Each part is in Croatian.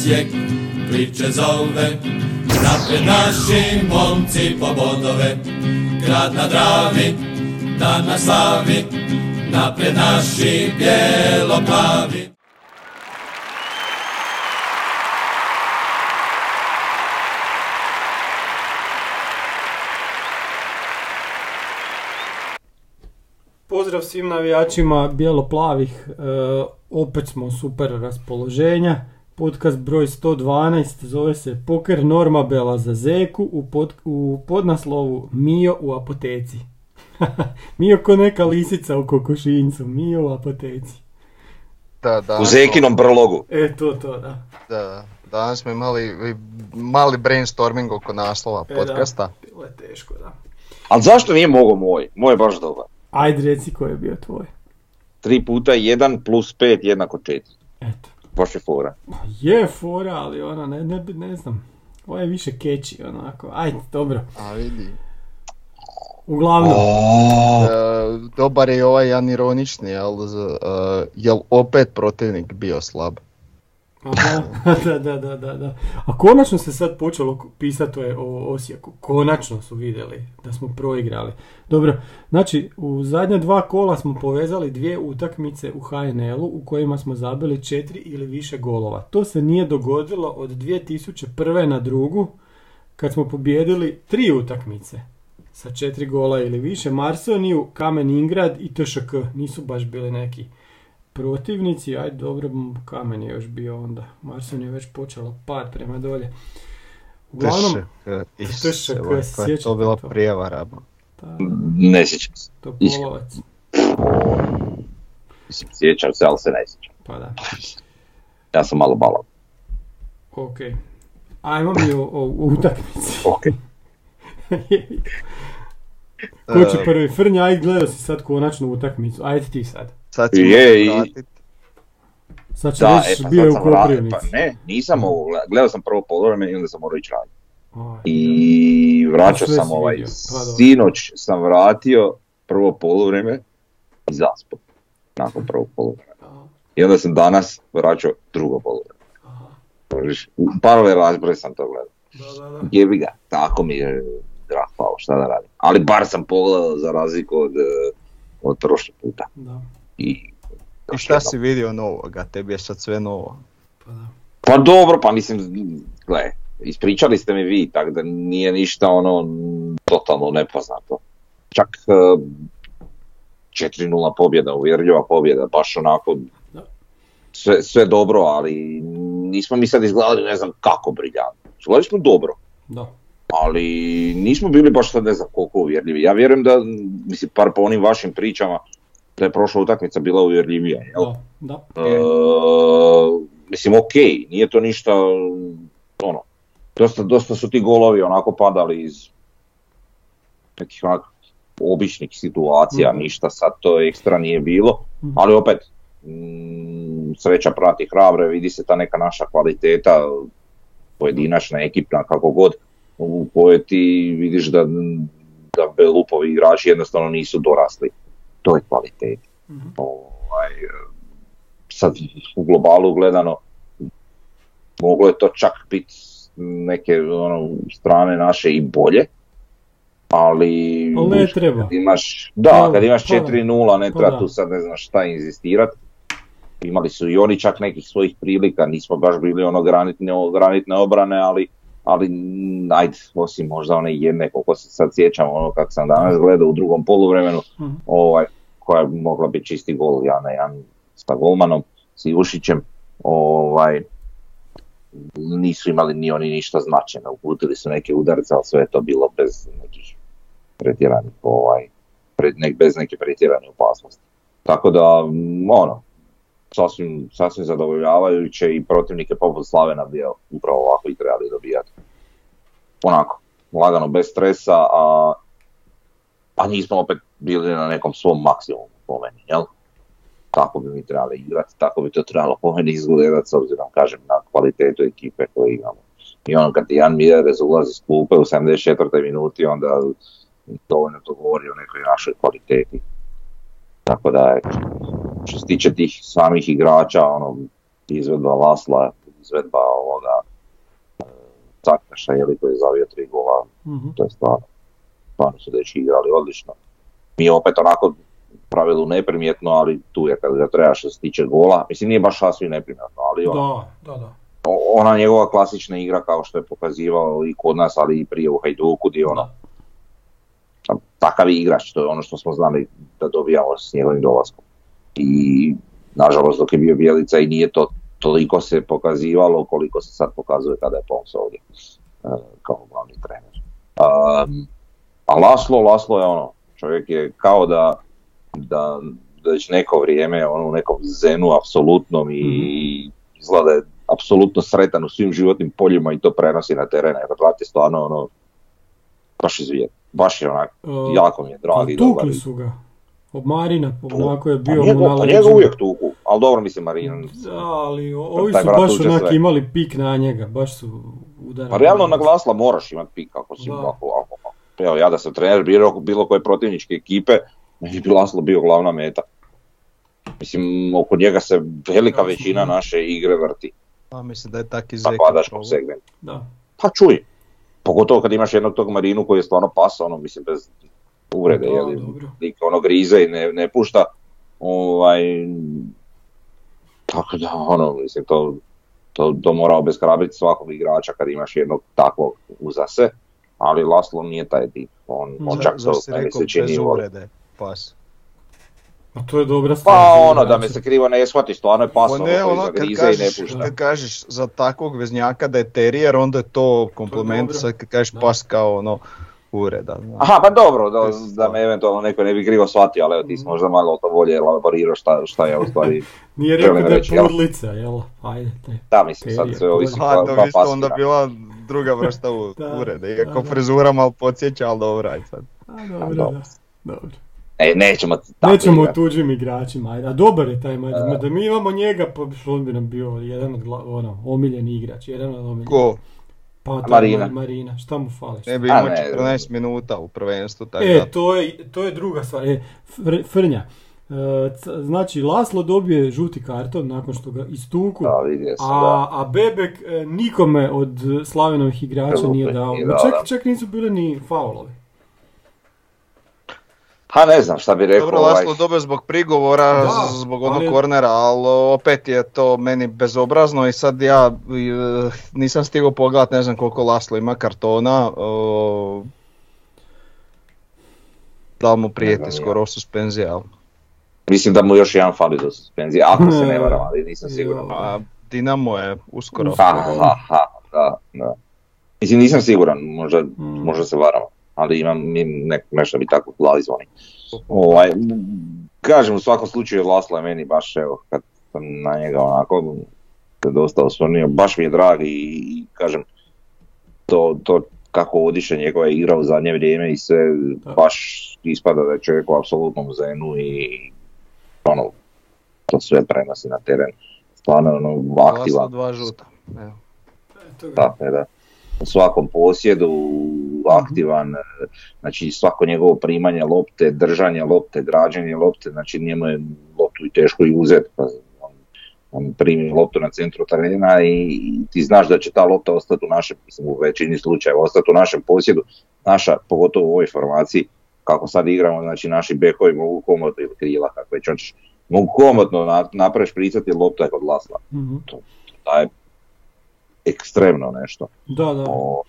Osijek priče zove. Napred naši momci po bodove, grad na Dravi, dan na slavi. Napred naši bijelo-plavi. Pozdrav svim navijačima bijelo-plavih, e, opet smo super raspoloženja. Podcast broj 112 zove se Poker Normabela za Zeku u, pod, u podnaslovu Mio u apoteci. Mio ko neka lisica u kokošincu, Mio u apoteci. Da, da. U Zekinom brlogu. E, to, to, da. Da, danas smo imali mali brainstorming oko naslova E, podcasta. Da, bilo je teško, da. Ali zašto nije mogao moj? Moj je baš dobar. Ajde reci ko je bio tvoj. 3 puta 1 plus 5 jednako 4. Eto. Baš je fora. Je fora, ali ona, ne, ne, ne znam. Ovo je više keći, onako. Ajde, dobro. A vidi. Uglavnom, E, dobar je ovaj jedan ironični, jel, z- e, jel opet protivnik bio slab? Aha, da, da, da, da. A konačno se sad počelo pisati o Osijeku. Konačno su vidjeli da smo proigrali. Dobro, znači u zadnja dva kola smo povezali dvije utakmice u HNL-u u kojima smo zabili četiri ili više golova. To se nije dogodilo od 2001. na drugu kad smo pobijedili tri utakmice sa četiri gola ili više. Marsoniju, Kamen Ingrad i TŠK nisu baš bili neki protivnici, ajde dobro, kamen je još bio onda. Marson je već počelo pad prema dolje. Uglavnom, Isuse, koja je sjećate to bila to? prijevara. Ne sjećam se. Mislim, sjećam se, ali se ne sjećam. pa da. Ja sam malo balao. Ok. Ajmo mi o, o, o utakmici. Ok. Ko će E, prvi? Frnja, ajde gledao si sad konačnu utakmicu. Ajde ti sad. Sad ćemo Je, i-. Sad će Da, e, reći pa bio je sad u Koprivnici. pa ne, nisam ovo gledao, sam prvo polovreme i onda sam morao ići raditi. I vraćao sam si ovaj, pa sinoć sam vratio prvo polovreme i zaspao nakon prvog polovremena. da. I onda sam danas vraćao drugo polovreme. U parove razbore sam to gledao. Da, da, da. Jebi ga, tako mi je drah pao, šta da radim. Ali bar sam pogledao za razliku od, eh, od prošli puta. Da, I, I šta si vidio novoga? Tebi je sad sve novo. pa da. Pa dobro, pa mislim, gle, ispričali ste mi vi, tako da nije ništa ono totalno nepoznato. Čak eh, 4-0 pobjeda, uvjerljiva pobjeda, baš onako Da. sve, sve dobro, ali nismo mi sad izgledali ne znam kako briljantno. Izgledali smo dobro, Da. ali nismo bili baš sad ne znam koliko uvjerljivi. Ja vjerujem da, mislim, par po onim vašim pričama, da je prošla utakmica bila uvjerljivija, jel? Da, da. E, mislim, ok, nije to ništa, ono, dosta, dosta su ti golovi onako padali iz nekih onak običnih situacija, Mhm. ništa sad to ekstra nije bilo, Mhm. ali opet, mm, sreća prati hrabre, vidi se ta neka naša kvaliteta, pojedinačna, ekipna, kako god, u kojoj ti vidiš da, da Belupovi igrači jednostavno nisu dorasli toj kvaliteti Mhm. ovaj, sad u globalu gledano moglo je to čak biti neke ono, strane naše i bolje, ali ne treba. kad imaš, da, kad imaš pa da. 4-0 ne Pa treba tu sad ne znaš šta inzistirat. Imali su i oni čak nekih svojih prilika, nismo baš bili ono granitne, granitne obrane, ali ali mm, ajde, osim možda one jedne, koliko se sad sjećam, ono kako sam danas gledao u drugom poluvremenu, Mhm. ovaj, koja je mogla biti čisti gol ja na jedan sa golmanom, s Ivušićem, ovaj, nisu imali ni oni ništa značajno, uputili su neke udarce, ali sve je to bilo bez nekih pretjeranih, ovaj, pred, nek, bez neke pretjerane opasnosti. Tako da, ono, sasvim, sasvim zadovoljavajuće i protivnike poput Slavena bio upravo ovako i trebali dobijati. Onako, lagano, bez stresa, a, a nismo opet bili na nekom svom maksimumu po meni, jel? Tako bi mi trebali igrati, tako bi to trebalo po meni izgledati s obzirom, kažem, na kvalitetu ekipe koju imamo. I ono kad Jan Mijerez ulazi s klupe u 74. minuti, onda dovoljno to govori o nekoj našoj kvaliteti. Tako da, što se tiče tih samih igrača, ono, izvedba Lasla, izvedba ovoga e, Cakaša, je li koji je zavio tri gola, Mhm. to je stvarno, stvarno su dečki igrali odlično. Mi opet onako pravilu neprimjetno, ali tu je kad ga treba što se tiče gola, mislim nije baš sasvim neprimjetno, ali ono, Da, da, da. ona njegova klasična igra kao što je pokazivao i kod nas, ali i prije u Hajduku, gdje ono, takav igrač, to je ono što smo znali da dobijamo s njegovim dolaskom. I nažalost dok je bio Bjelica i nije to toliko se pokazivalo koliko se sad pokazuje kada je Pons ovdje e, kao glavni trener. Um, a Laslo, Laslo je ono, čovjek je kao da, da, da već neko vrijeme ono, u nekom zenu apsolutnom i izgleda da je apsolutno sretan u svim životnim poljima i to prenosi na teren, jer je stvarno ono, baš izvijet. Baš je onak, jako mi je dragi i pa dobar. tukli su ga. Od Marina, onako je Pa bio mu njega, na pa njega uvijek tuku, ali dobro mislim Marin. Da, ali ovi su baš onak sve. imali pik na njega, baš su udarali. Pa realno na glasla moraš imat pik ako si Da. ovako, ovako. Evo ja da sam trener bilo, bilo koje protivničke ekipe, ne bi Laslo bio glavna meta. Mislim, oko njega se velika većina naše igre vrti. Pa mislim da je tak i Na Zeki padačkom probao. segmentu. Da. Pa čuj, pogotovo kad imaš jednog tog Marinu koji je stvarno pasa, ono, mislim, bez uvrede, Da, jeli, dobro. lik ono grize i ne, ne pušta, ovaj, tako da, ono, mislim, to, to, to mora obeshrabriti svakog igrača kad imaš jednog takvog uza se, ali Laslo nije taj tip, on, on čak to meni se čini uvrede, pas. A to je dobra stvar. Pa ono, da igrače. me se krivo ne shvati, stvarno je pas, Pa ne, ono, kad zagrize i ne kažeš, pušta. kad kažeš za takvog veznjaka da je terijer, onda je to kompliment, dobro. sad kad kažeš Da. pas kao ono, ureda. znaš. Aha, pa dobro, da, da me eventualno neko ne bi krivo shvatio, ali evo ti si možda malo to bolje elaborirao šta, šta je u stvari Nije rekao da je reći, jel? pudlica, jel? Ajde, te. Da, mislim, sad sve ovisi koja, to bi isto onda bila druga vrsta u- Da, urede, da, iako frizura malo podsjeća, ali dobro, aj sad. A, dobro, dobro. da. Dobro. E, nećemo tako Nećemo o tuđim igračima, ajde. A dobar je taj Mađar. Da mi imamo njega, pa on bi nam bio jedan od gla- ono, omiljeni igrač. Jedan od omiljenih. Ko? Pa Marina. Ma- Marina. Šta mu fali? Ne bi imao ne, 14 minuta u prvenstvu, tako E, da. to je, to je druga stvar. E, Fr- Frnja. E, c- znači, Laslo dobije žuti karton nakon što ga istuku. Da, vidio sam, A, da. a Bebek e, nikome od Slavenovih igrača nije dao. nije dao, čak, čak nisu bili ni faulovi. Pa ne znam šta bi rekao. Dobro, ovaj, Laslo dobio zbog prigovora, Da, zbog onog ali- kornera, ali opet je to meni bezobrazno i sad ja e, nisam stigao pogledat, ne znam koliko Laslo ima kartona. o, da mu prijeti skoro suspenzija, ali Mislim da mu još jedan fali do suspenzije, ako se ne varam, ali nisam siguran. A Dinamo je uskoro. Ha, ha, ha, da, da. Mislim, nisam siguran, možda, Mm. možda se varam, ali imam nek, nešto mi tako u glavi zvoni. Ovaj, kažem, u svakom slučaju Lasla je meni baš, evo, kad sam na njega onako se dosta osvrnio, baš mi je drag i, i kažem, to, to kako odiše njegova igra u zadnje vrijeme i sve, Da. baš ispada da je čovjek u apsolutnom zenu i ono, to sve prenosi na teren. Stvarno ono, Laslo aktivan, dva žuta. Evo. Je da. U svakom posjedu, aktivan, e, znači svako njegovo primanje lopte, držanje lopte, građenje lopte, znači njemu je loptu i teško i uzeti. Pa on, on primi loptu na centru terena i, ti znaš da će ta lopta ostati u našem, mislim u većini slučajeva, ostati u našem posjedu. Naša, pogotovo u ovoj formaciji, kako sad igramo, znači naši bekovi mogu komotno ili krila, kako već hoćeš, mogu komotno na, napraviš pricati lopta je kod Lasla. Mhm. To je ekstremno nešto Da, da. o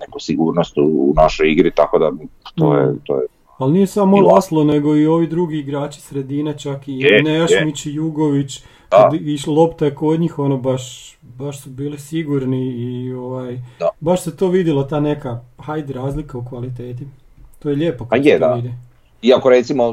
neku sigurnost u, u našoj igri, tako da to je, to je Ali nije samo Laslo, nego i ovi drugi igrači sredine, čak i Je, Nejašmić i Jugović. Kad išla lopta je kod njih, ono baš, baš su bili sigurni i ovaj, Da. baš se to vidjelo, ta neka, hajde, razlika u kvaliteti. To je lijepo Pa kad je, se to da. vidi. Iako recimo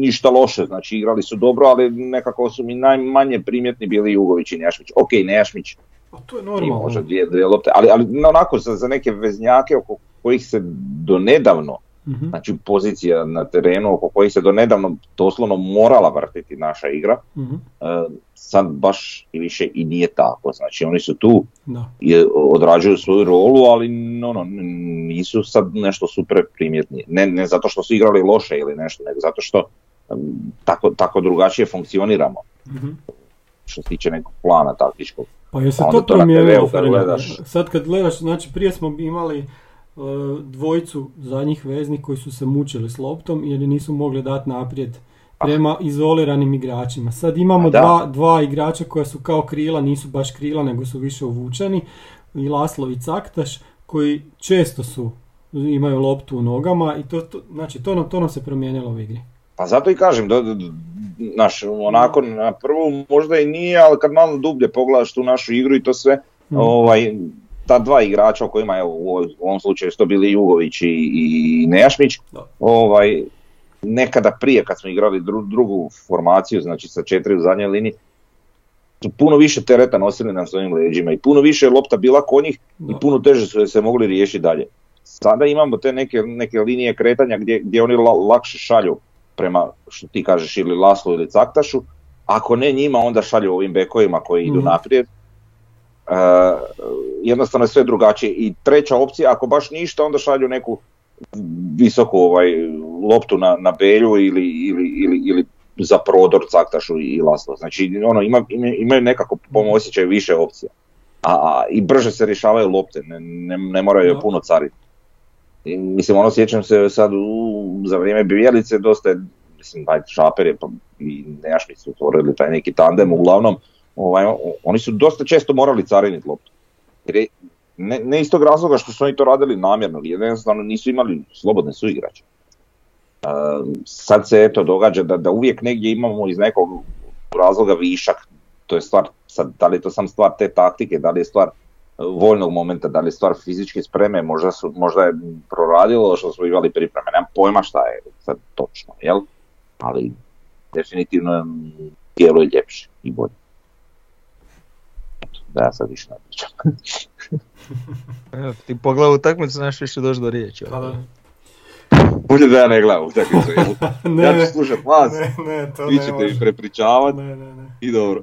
ništa loše, znači igrali su dobro, ali nekako su mi najmanje primjetni bili Jugović i Nejašmić. Ok, Nejašmić A to je normalno. možda dvije, dvije lopte, ali, ali onako za, za neke veznjake oko kojih se donedavno, Mhm. znači pozicija na terenu oko kojih se donedavno doslovno morala vrtiti naša igra, Mhm. e, sad baš i više i nije tako. Znači oni su tu, Da. je, odrađuju svoju rolu, ali no, no, nisu sad nešto super primjetni. Ne, ne zato što su igrali loše ili nešto, nego zato što tako, tako drugačije funkcioniramo. Mhm. Što se tiče nekog plana taktičkog. Pa je se Onda to to promijenilo. Sad kad gledaš, znači prije smo imali dvojicu zadnjih veznih koji su se mučili s loptom jer je nisu mogli dati naprijed prema izoliranim igračima. Sad imamo dva, dva igrača koja su kao krila, nisu baš krila nego su više uvučeni i Laslo i Caktaš koji često su imaju loptu u nogama i to, to znači to nam, to nam se promijenilo u igri. Pa zato i kažem, do, do- naš, onako na prvu možda i nije, ali kad malo dublje pogledaš tu našu igru i to sve, Mm. ovaj, ta dva igrača o kojima evo, u ovom slučaju su to bili Jugović i, i Nejašmić, ovaj, nekada prije kad smo igrali dru- drugu formaciju, znači sa četiri u zadnjoj liniji, su puno više tereta nosili na svojim leđima i puno više je lopta bila kod njih i puno teže su je se mogli riješiti dalje. Sada imamo te neke, neke linije kretanja gdje, gdje oni la- lakše šalju prema, što ti kažeš, ili Laslu ili Caktašu, ako ne njima, onda šalju ovim bekovima koji idu Mhm. naprijed. Jednostavno je sve drugačije. I treća opcija, ako baš ništa, onda šalju neku visoku ovaj, loptu na, na belju ili, ili, ili, ili za prodor Caktašu i Laslo. Znači ono, ima, ima- imaju nekako po mom osjećaju više opcija. A, a, I brže se rješavaju lopte, ne, ne, ne moraju Da. puno cariti. I, mislim, ono sjećam se sad u, za vrijeme Bijelice dosta je, mislim, taj Šaper je pa, i Nejašmić su otvorili taj neki tandem, uglavnom, ovaj, oni su dosta često morali cariniti loptu. Jer je, ne, ne iz tog razloga što su oni to radili namjerno, jer jednostavno nisu imali slobodne suigrače. E, sad se eto događa da, da uvijek negdje imamo iz nekog razloga višak, to je stvar, sad, da li je to sam stvar te taktike, da li je stvar e, voljnog momenta, da li je stvar fizičke spreme, možda, su, možda je proradilo što smo imali pripreme, nemam pojma šta je sad točno, jel? Ali definitivno je djeluje ljepše i bolje. Da sad više ne pričam. Ti pogledaj utakmicu, znaš više doći do riječi. Pa da. Bolje da ja ne gledam utakmicu? Ne, ja ću slušat vas, Ne, ne, to vi ne ćete može. mi prepričavat Ne, ne, ne. i dobro.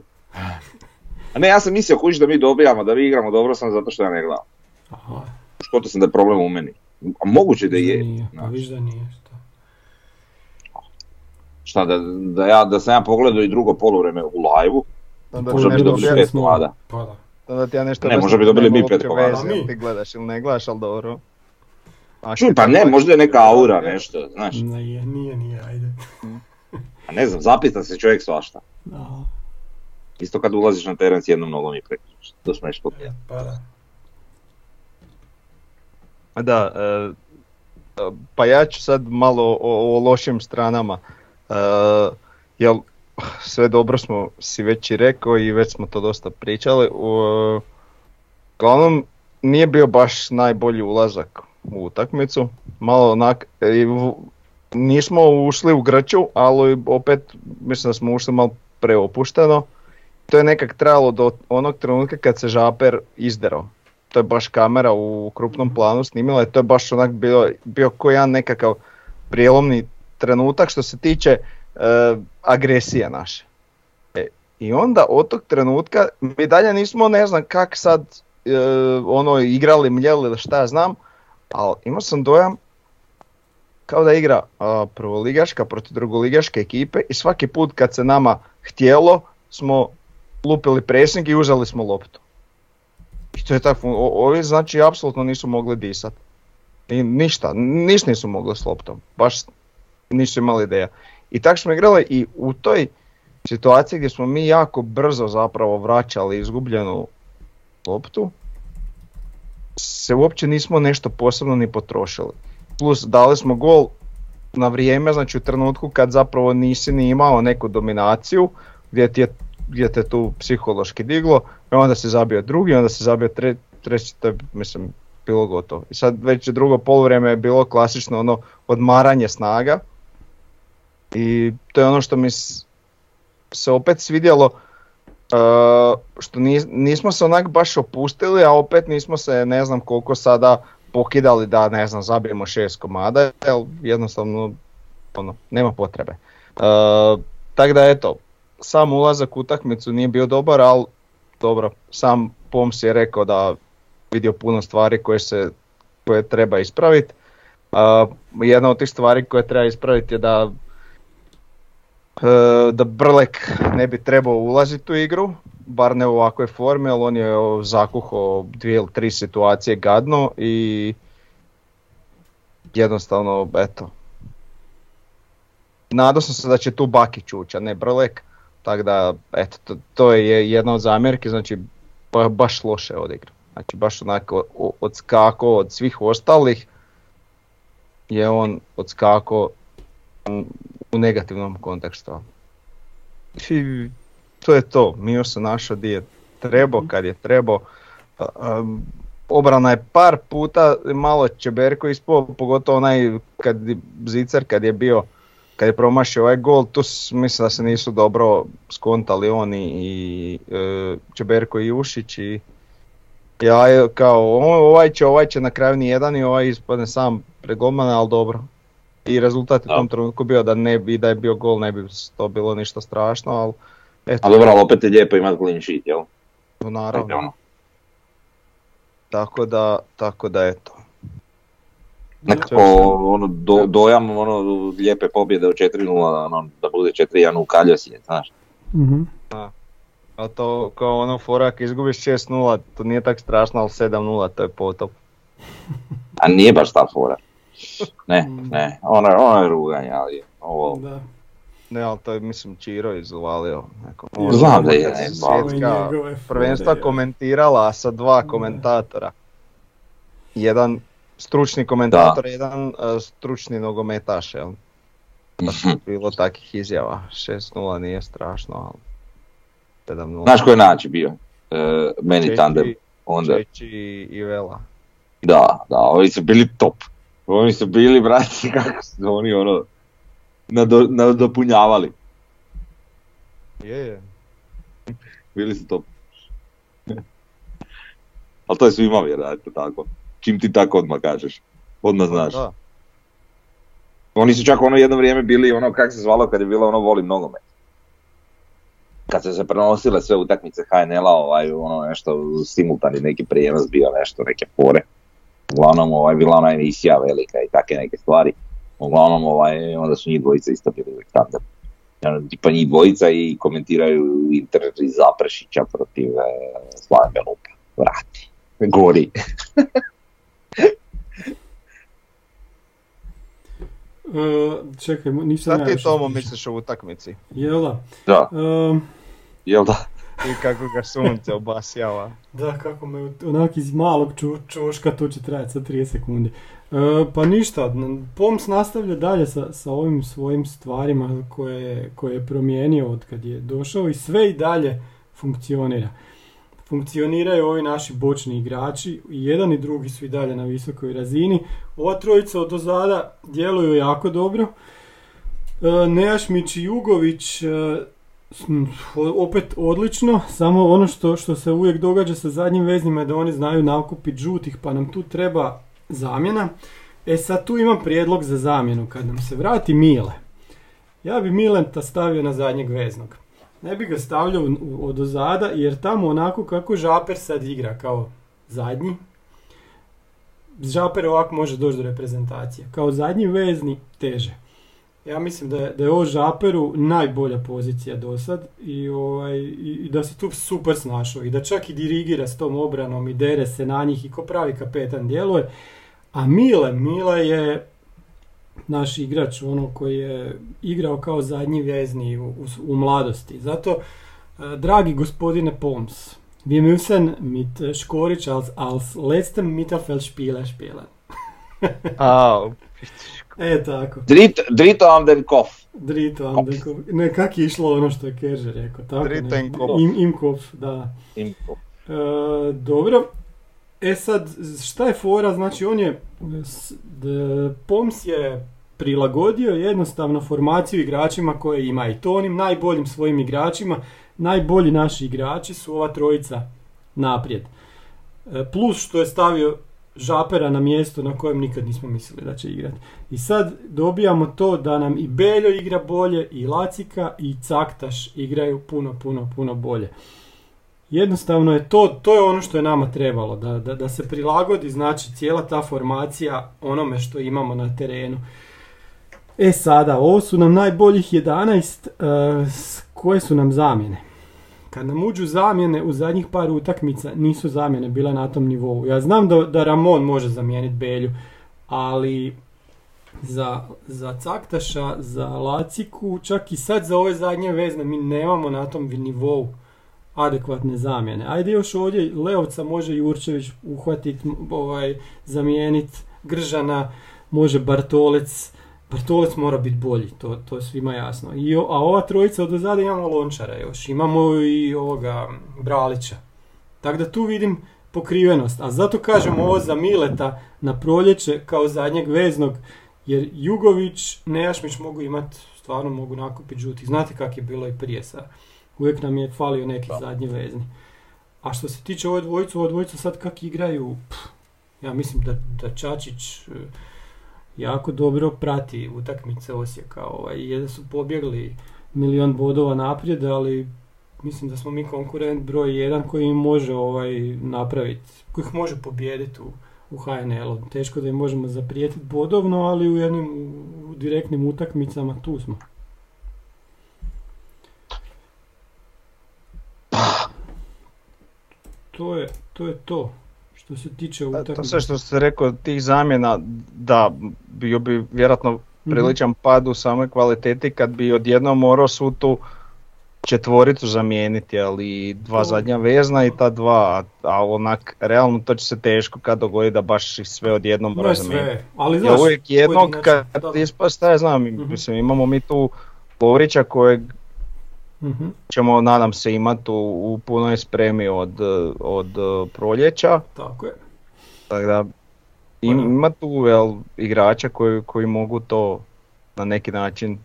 A ne, ja sam mislio kući da mi dobijamo, da mi igramo dobro sam zato što ja ne gledam. Aha, Što sam da je problem u meni. A moguće da je. nije, pa viš da nije. Šta? Šta, da, da, ja, da sam ja pogledao i drugo poluvreme u live Onda možda bi dobili pet mlada. Pa da. Onda ti ja nešto Ne, možda bi dobili mi pet komada. ti gledaš ili ne gledaš, ali dobro. A pa ne, možda je neka aura, nešto, znaš. Nije, nije, nije, ajde. A ne znam, zapita se čovjek svašta. Aha, Isto kad ulaziš na teren s jednom nogom i prekričeš. To smo nešto pa da. Da, e, pa ja ću sad malo o, o lošim stranama. E, jel, sve dobro smo si već i rekao i već smo to dosta pričali. Uglavnom, nije bio baš najbolji ulazak u utakmicu. Malo onak, v- nismo ušli u grču, ali opet mislim da smo ušli malo preopušteno. To je nekak trajalo do onog trenutka kad se Žaper izderao to je baš kamera u krupnom planu snimila i to je baš onak bio, bio ko jedan nekakav prijelomni trenutak što se tiče e, agresije naše. E, I onda od tog trenutka mi dalje nismo ne znam kak sad e, ono igrali, mljeli ili šta ja znam, ali imao sam dojam kao da igra a, prvoligaška protiv drugoligaške ekipe i svaki put kad se nama htjelo smo lupili presing i uzeli smo loptu. I to je tako, ovi znači apsolutno nisu mogli disat. I ništa, niš nisu mogli s loptom, baš nisu imali ideja. I tako smo igrali i u toj situaciji gdje smo mi jako brzo zapravo vraćali izgubljenu loptu, se uopće nismo nešto posebno ni potrošili. Plus dali smo gol na vrijeme, znači u trenutku kad zapravo nisi ni imao neku dominaciju, gdje, ti je, gdje te tu psihološki diglo, i onda se zabio drugi, onda se zabio tre, treći, to je mislim bilo gotovo. I sad već drugo poluvreme je bilo klasično ono odmaranje snaga i to je ono što mi se opet svidjelo uh, što nis- nismo se onak baš opustili, a opet nismo se ne znam koliko sada pokidali da ne znam zabijemo šest komada, jer jednostavno ono, nema potrebe. Uh, tako da eto, sam ulazak u utakmicu nije bio dobar, ali dobro, sam Poms je rekao da vidio puno stvari koje se koje treba ispraviti. jedna od tih stvari koje treba ispraviti je da da Brlek ne bi trebao ulaziti u igru, bar ne u ovakvoj formi, ali on je zakuhao dvije ili tri situacije gadno i jednostavno, eto, nadao sam se da će tu Bakić ući, a ne Brlek, tako da, eto, to, to je jedna od zamjerki, znači ba, baš loše odigra. Znači baš onako odskako od svih ostalih je on odskako u negativnom kontekstu. I to je to, Mio se našao di je trebao, kad je trebao. Obrana je par puta malo Čeberko ispao, pogotovo onaj kad Zicar kad je bio kad je promašio ovaj gol, tu mislim da se nisu dobro skontali oni i e, Čeberko i Ušić i ja kao ovaj će, ovaj će na kraju ni jedan i ovaj ispadne sam pred golmana, ali dobro. I rezultat je u tom trenutku bio da ne bi, da je bio gol, ne bi to bilo ništa strašno, ali eto. A dobro, ali opet je lijepo imati clean sheet, jel? No, naravno. Ono. Tako da, tako da eto. Nekako ono, do, dojam ono, lijepe pobjede u 4-0, ono, da bude 4-1 u Kaljosije, znaš. Mm-hmm. A to kao ono forak izgubiš 6-0, to nije tak strašno, ali 7-0 to je potop. A nije baš ta fora. Ne, ne, ono, ono je ruganje, ali ovo... Da. Ne, ali to je mislim Čiro izvalio. Neko, Znam da je, ne, svjetska prvenstva komentirala sa dva komentatora. Jedan stručni komentator, da. jedan uh, stručni nogometaš, jel? Pa bilo takih izjava, 6-0 nije strašno, ali 7-0. Znaš koji je način bio? Uh, meni Čeči, tandem. Onda. Čeči i Vela. Da, da, oni su bili top. Oni su bili, brati, kako su oni ono, nado, nadopunjavali. Je, je. Bili su top. Ali to je svima vjerojatno tako. Čim ti tako odmah kažeš. Odmah znaš. Da. Oni su čak ono jedno vrijeme bili ono, kak se zvalo kad je bilo ono volim nogomet. Kad su se prenosile sve utakmice HNL-a, ovaj, ono nešto simultani neki prijenos bio nešto, neke fore. Uglavnom ovaj, bila ona emisija velika i take neke stvari. Uglavnom ovaj, onda su njih dvojica isto bili uvijek tandem. Ono, tipa njih dvojica i komentiraju Inter iz Zaprešića protiv e, Slaven Belupa. Vrati. Gori. Uh, čekaj, nisam Šta ti Tomo misliš o utakmici? Jel da? Da. Uh, Jel da? I kako ga sunce obasjava. Da, kako me onak iz malog ču, čoška, to će trajati sa 30 sekundi. E, pa ništa, POMS nastavlja dalje sa, sa ovim svojim stvarima koje, koje je promijenio od kad je došao i sve i dalje funkcionira. Funkcioniraju ovi naši bočni igrači, jedan i drugi su i dalje na visokoj razini. Ova trojica od ozada djeluju jako dobro. E, Nejašmić i Jugović e, opet odlično, samo ono što, što se uvijek događa sa zadnjim veznima je da oni znaju nakupiti žutih pa nam tu treba zamjena. E sad tu imam prijedlog za zamjenu, kad nam se vrati Mile, ja bi Milenta stavio na zadnjeg veznog. Ne bi ga stavljao od ozada jer tamo onako kako Žaper sad igra kao zadnji, Žaper ovako može doći do reprezentacije. Kao zadnji vezni teže. Ja mislim da je, da je ovo Žaperu najbolja pozicija do sad i, ovaj, i, da se tu super snašao i da čak i dirigira s tom obranom i dere se na njih i ko pravi kapetan djeluje. A Mile, Mile je naš igrač ono koji je igrao kao zadnji vezni u, u, mladosti. Zato, eh, dragi gospodine Poms, vi müssen mit Škorić als, als letztem Mittelfeldspieler spielen. Au, E, tako. Drit, drito am den Kopf. Drito am den Kopf. Ne, kak je išlo ono što je Kerže rekao. Tako, Drito im Kopf. Im, im Kopf, da. Im Kopf. E, dobro. E sad, šta je fora? Znači, on je, Poms je prilagodio jednostavno formaciju igračima koje ima i to onim najboljim svojim igračima. Najbolji naši igrači su ova trojica naprijed. E, plus što je stavio žapera na mjesto na kojem nikad nismo mislili da će igrati. I sad dobijamo to da nam i Beljo igra bolje, i Lacika, i Caktaš igraju puno, puno, puno bolje. Jednostavno je to, to je ono što je nama trebalo, da, da, da se prilagodi znači cijela ta formacija onome što imamo na terenu. E sada, ovo su nam najboljih 11, e, s- koje su nam zamjene? Kad nam uđu zamjene u zadnjih par utakmica, nisu zamjene bile na tom nivou. Ja znam da, da Ramon može zamijeniti Belju, ali za, za Caktaša, za Laciku, čak i sad za ove zadnje vezne, mi nemamo na tom nivou adekvatne zamjene. Ajde još ovdje Leovca može Jurčević uhvatiti, ovaj, zamijeniti Gržana, može Bartolec, Bartolec mora biti bolji, to, to je svima jasno. I, a ova trojica od ozada imamo Lončara još, imamo i ovoga Bralića. Tako da tu vidim pokrivenost. A zato kažem ovo za Mileta na proljeće kao zadnjeg veznog, jer Jugović, Nejašmić mogu imati, stvarno mogu nakupiti žuti. Znate kak je bilo i prije sa. Uvijek nam je falio neki zadnji vezni. A što se tiče ove dvojice, ove dvojice sad kak igraju, pff, ja mislim da, da Čačić e, jako dobro prati utakmice Osijeka. Ovaj, jer su pobjegli milion bodova naprijed, ali mislim da smo mi konkurent broj jedan koji im može ovaj, napraviti, koji ih može pobijediti u, u HNL-u. Teško da im možemo zaprijetiti bodovno, ali u jednim u, u direktnim utakmicama tu smo. To je to. Je to. Što se tiče utakmice. To sve što ste rekao, tih zamjena, da, bio bi vjerojatno Mhm. priličan pad u samoj kvaliteti kad bi odjednom morao svu tu četvoricu zamijeniti, ali dva zadnja vezna i ta dva, a, onak, realno to će se teško kad dogodi da baš ih sve odjednom mora zamijeniti. sve, ali Ja znaš, uvijek jednog kad ispaste, ja znam, Mhm. mislim, imamo mi tu Lovrića kojeg Mhm. ćemo, nadam se, imati u, u punoj spremi od, od eh, proljeća. Tako je. Tako da im- Pa ima tu jel, igrača koji, koji mogu to na neki način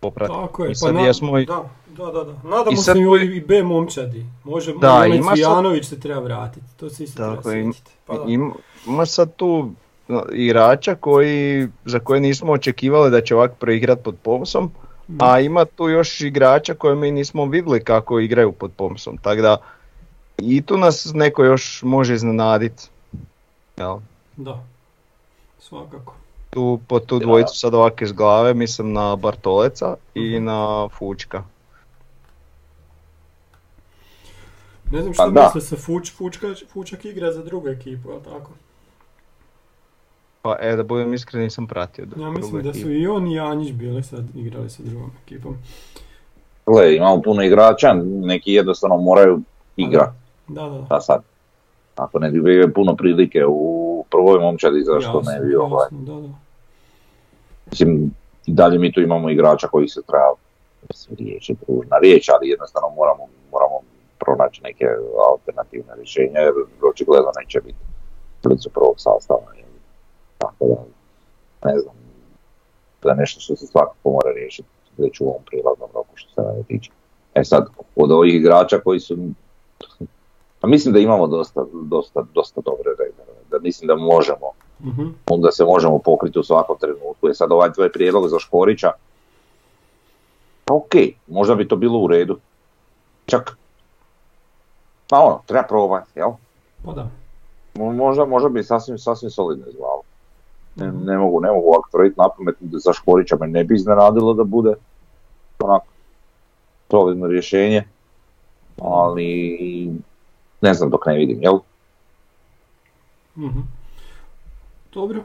popratiti. Tako je, I sad pa jesmo i- da, da, da, da. Nadamo I se sad i, koji- i B momčadi. Može, Da, ima sad- se treba vratiti. To se isto Tako, treba im- sjetiti. Pa da. im- imaš sad tu igrača koji, za koje nismo očekivali da će ovak proigrat pod Mhm. A ima tu još igrača koje mi nismo vidjeli kako igraju pod pomsom. Tako da i tu nas neko još može iznenaditi. Jel? Da, svakako. Tu, po tu dvojicu sad ovak iz glave mislim na Bartoleca i Mhm. na Fučka. Ne znam Pa što misle se Fuč, Fučka, Fučak igra za drugu ekipu, jel tako? Pa e, da budem iskren nisam pratio. Ja drugu mislim da su i on i Anjić bili sad igrali sa drugom ekipom. Gle, imamo puno igrača, neki jednostavno moraju igrati. Da, da, da. Pa sad, ako ne dobivaju puno prilike u prvoj momčadi, zašto ne bi ovaj. jasno, da, da. Mislim, i dalje mi tu imamo igrača koji se treba, mislim, riječ je pružna riječ, ali jednostavno moramo, moramo pronaći neke alternativne rješenja, jer očigledno neće biti blizu prvog sastava. Tako da, ne znam, to je nešto što se svakako mora riješiti već u ovom prilaznom roku što se mene tiče. E sad, od ovih igrača koji su, pa mislim da imamo dosta, dosta, dosta dobre rezerve, da mislim da možemo Mhm. onda se možemo pokriti u svakom trenutku. Je sad ovaj tvoj prijedlog za Škorića, pa ok, možda bi to bilo u redu. Čak, pa ono, treba probati, jel? Pa da. Mo- Možda, možda bi sasvim, sasvim solidno izgledalo. Ne, ne mogu, ne mogu ovako tvrditi na pamet, za Škorića me ne bi iznenadilo da bude onako solidno rješenje, ali ne znam dok ne vidim, jel? Mhm. Dobro.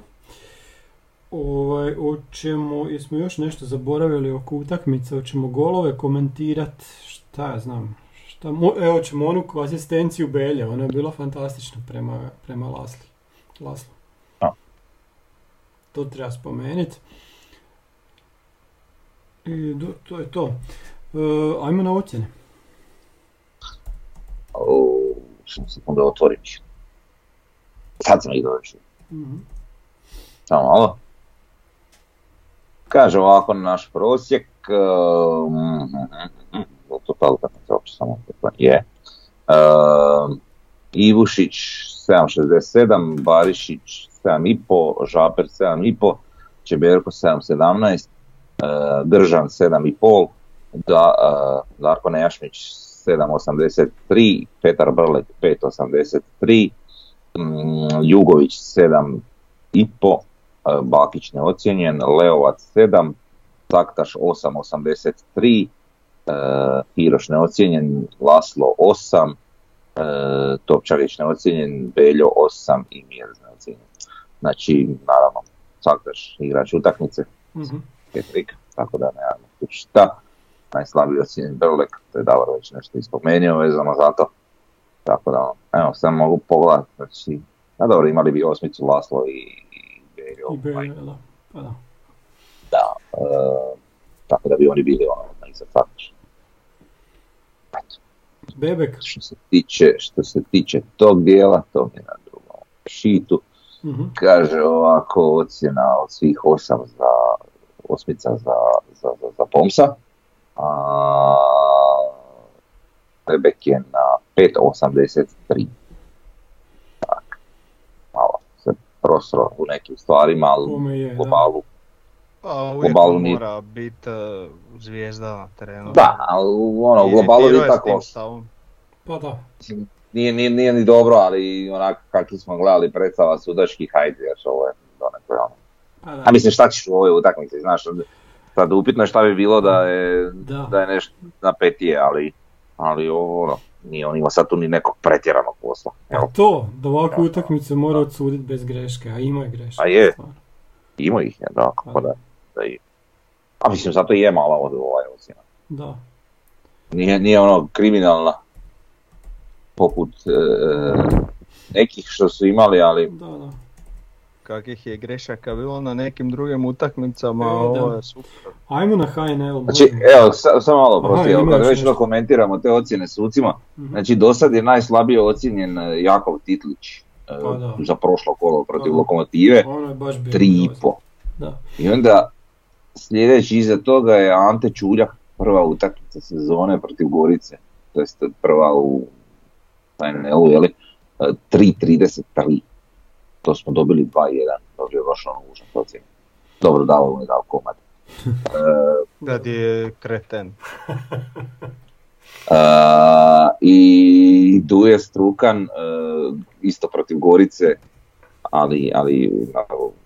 Ovaj, hoćemo, jesmo još nešto zaboravili oko utakmice, hoćemo golove komentirat, šta ja znam, šta, mo, evo ćemo onu asistenciju Belje, ona je bila fantastična prema, prema Lasli. Laslu. To treba spomenuti. I do, to je to. E, ajmo na ocjene. O, sam sekunde otvorim. Sad sam ih došao. Mhm. Samo malo. Kaže ovako naš prosjek, um, to pa se samo je. Um, Ivušić 7.67, Barišić 7.5, Žaper 7.5, Čeberko 7.17, uh, Držan 7.5, da, uh, Darko Nejašmić 7.83, Petar Brlek 5.83, mm, Jugović 7.5, Bakić neocijenjen, Leovac 7, Taktaš 8,83, e, Hiroš neocijenjen, Laslo 8, e, Topčagić neocijenjen, Beljo 8 i Mjerz neocijenjen. Znači, naravno, Taktaš igrač utakmice, Mhm. Petrik, tako da nemamo tu šta. Najslabiji ocijenjen Brlek, to je Davor već nešto ispomenuo vezano za to. Tako da, evo, sam mogu pogledati, znači, a dobro, imali bi osmicu Laslo i, i I da. Pa da. da, e, tako da bi oni bili ono iza faktično. Eto, Bebek. što se tiče, što se tiče tog dijela, to mi je na drugom šitu. Mhm. Kaže ovako ocjena od svih osam za osmica za, za, za, za Pomsa. A, Bebek je na 5.83. Tak, malo se prosro u nekim stvarima, ali je, u globalu Pa uvijek globalu nije- mora biti uh, zvijezda na terenu. Da, ali ono, u globalu je tako. Pa da. Nije, nije, nije ni dobro, ali onako kakvi smo gledali predstava sudačkih, hajde, još ovo je donekle ono. Pa da. A mislim šta ćeš u ovoj utakmici, znaš, sad upitno je šta bi bilo da je, Da. da je nešto napetije, ali, ali ovo, ono, nije on ima sad tu ni nekog pretjeranog posla. Pa to, da ovakvu Da. utakmicu mora odsuditi bez greške, a ima je greške. A je. Ima ih, je, da, kako da, da i- A mislim, zato je mala od ovaj ocjena. Da. Nije, nije ono kriminalna poput e, nekih što su imali, ali Da, da. Kakvih je grešaka bilo na nekim drugim utakmicama, E, ovo je super. Ajmo na HNL. Znači, evo, sa- samo malo Aha, prosti, evo, kad već da komentiramo te ocjene sucima, Mhm. znači do sad je najslabije ocjenjen e, Jakov Titlić e, Pa da. za prošlo kolo protiv Pa da. Lokomotive, Ono je baš tri i po. Da. I onda sljedeći iza toga je Ante Čuljak, prva utakmica sezone protiv Gorice, to jest prva u HNL-u, jeli, e, 3.33. To smo dobili 2.1, dobro je baš ono užas ocjena. Dobro, dao mu je dao komad. E, Da ti je kreten. Uh, I Duje Strukan, uh, isto protiv Gorice, ali, ali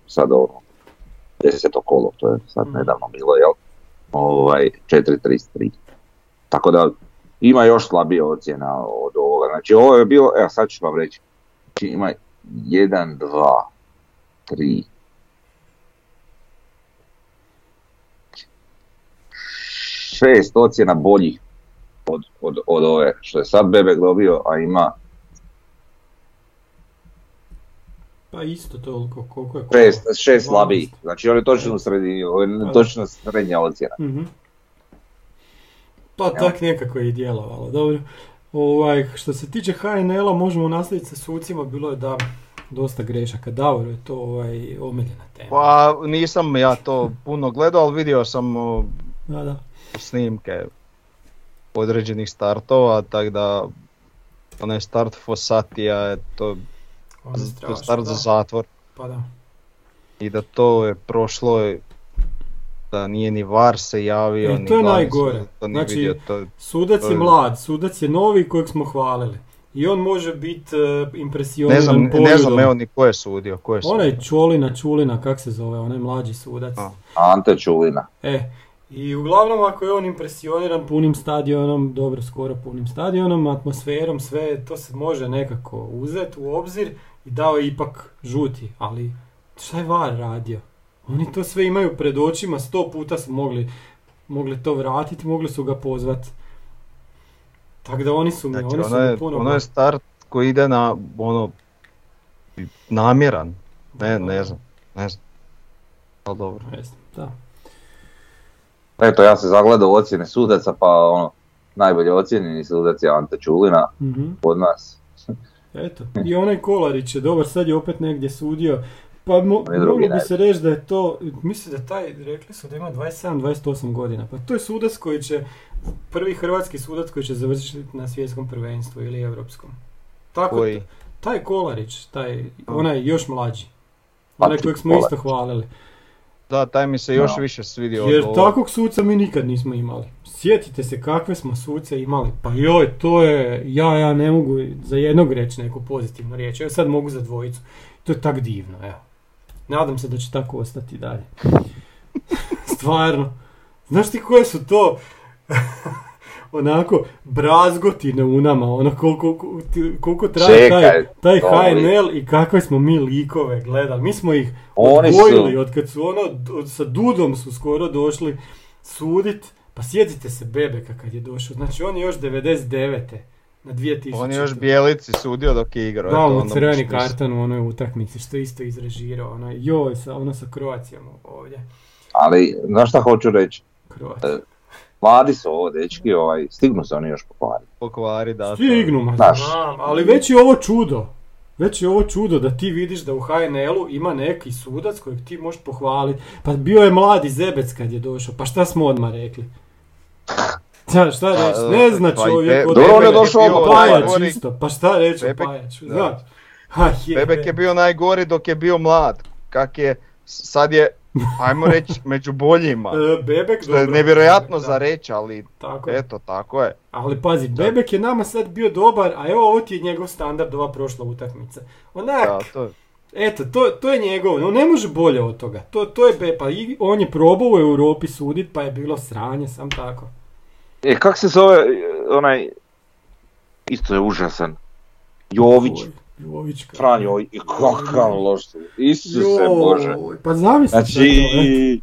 sad ono, deseto kolo, to je sad Mhm. nedavno bilo, jel? Ovaj, 4.33. Tako da ima još slabije ocjena od. Znači ovo je bilo, evo sad ću vam reći, znači ima 1, 2, 3, šest ocjena boljih od, od, od ove što je sad Bebek dobio, a ima Pa isto toliko, koliko je kola? šest, šest 12. slabijih. Znači on je točno u sredini, ovo je točno srednja ocjena. Mhm. Pa tak nekako je i djelovalo, dobro. Ovaj, što se tiče HNL-a možemo nastaviti sa sucima, bilo je da dosta grešaka. Davor je to ovaj, omiljena tema. Pa nisam ja to puno gledao, ali vidio sam Da, da. snimke određenih startova, tako da onaj start Fossatija je to, je to start za da. zatvor Pa da. i da to je prošlo da nije ni VAR se javio, E, ni to je najgore. sudac to Znači, vidio, to, Sudac To je je- mlad, sudac je novi kojeg smo hvalili. I on može biti uh, impresioniran ne znam, ne znam evo ni ko je sudio, ko je sudio. Onaj Čolina, Čulina, kak se zove, onaj mlađi sudac. A. Ante Čulina. E, i uglavnom ako je on impresioniran punim stadionom, dobro skoro punim stadionom, atmosferom, sve to se može nekako uzeti u obzir i dao je ipak žuti, ali šta je VAR radio? Oni to sve imaju pred očima, sto puta su mogli, mogli to vratiti, mogli su ga pozvati. Tako da oni su mi, Znači, oni su ono mi je, puno... ono je start koji ide na ono namjeran. Ne, ne znam, ne znam. Ali dobro. Ne znam, Da. Eto, ja se zagledao u ocjene sudaca, pa ono, najbolje ocjenjeni sudac je Ante Čulina Mhm. od nas. Eto, i onaj Kolarić je dobar, sad je opet negdje sudio. Pa mo- moglo bi se reći da je to, mislim da taj, rekli su da ima 27-28 godina. Pa to je sudac koji će, prvi hrvatski sudac koji će završiti na svjetskom prvenstvu ili europskom. Tako, Koji? taj Kolarić, taj, onaj još mlađi. Onaj kojeg smo isto hvalili. Da, taj mi se još Da. više svidio Jer od takvog suca mi nikad nismo imali. Sjetite se kakve smo suce imali. Pa joj, to je, ja, ja ne mogu za jednog reći neku pozitivnu riječ. Evo sad mogu za dvojicu. To je tak divno, evo. Nadam se da će tako ostati dalje. Stvarno. Znaš ti koje su to onako brazgotine u nama, ono koliko, koliko traje taj, Čekaj, taj. HNL i kakve smo mi likove gledali. Mi smo ih Oni su- odgojili od kad su ono, od, sa Dudom su skoro došli sudit. Pa sjetite se Bebeka kad je došao, znači on je još 99. na 2000. On je još bijelici sudio dok je igrao. Da, onda crveni karton u onoj utakmici, što isto izrežirao, ono, joj, sa, ono sa Kroacijom ovdje. Ali, znaš šta hoću reći? Kroacija. E, Mladi su ovo, dečki, ovaj, stignu se oni još pokvariti. Pokvari, da. Stignu, ma Znaš. znam, ali već je ovo čudo. Već je ovo čudo da ti vidiš da u HNL-u ima neki sudac kojeg ti možeš pohvaliti. Pa bio je mladi zebec kad je došao, pa šta smo odmah rekli? Šta, šta reći? Ne zna Pa čovjek od Dobro, on je došao Pajač isto, pa šta reći o Pajaču, da. znaš? Bebek je bio najgori dok je bio mlad. Kak je, sad je, ajmo reći, među boljima. E, Bebek, Što je nevjerojatno da. za reći, ali Tako je. eto, tako je. Ali pazi, Bebek je nama sad bio dobar, a evo ovo ti je njegov standard ova prošla utakmica. Onak, Da, to, eto, to, to je njegov, on ne može bolje od toga. To, to je Be, pa i on je probao u Europi sudit, pa je bilo sranje, sam tako. E, kak se zove e, onaj, isto je užasan, Jović, Oj, Jovićka. Fran Jović, i kakav loš su, Isuse Bože. Pa e. Znači,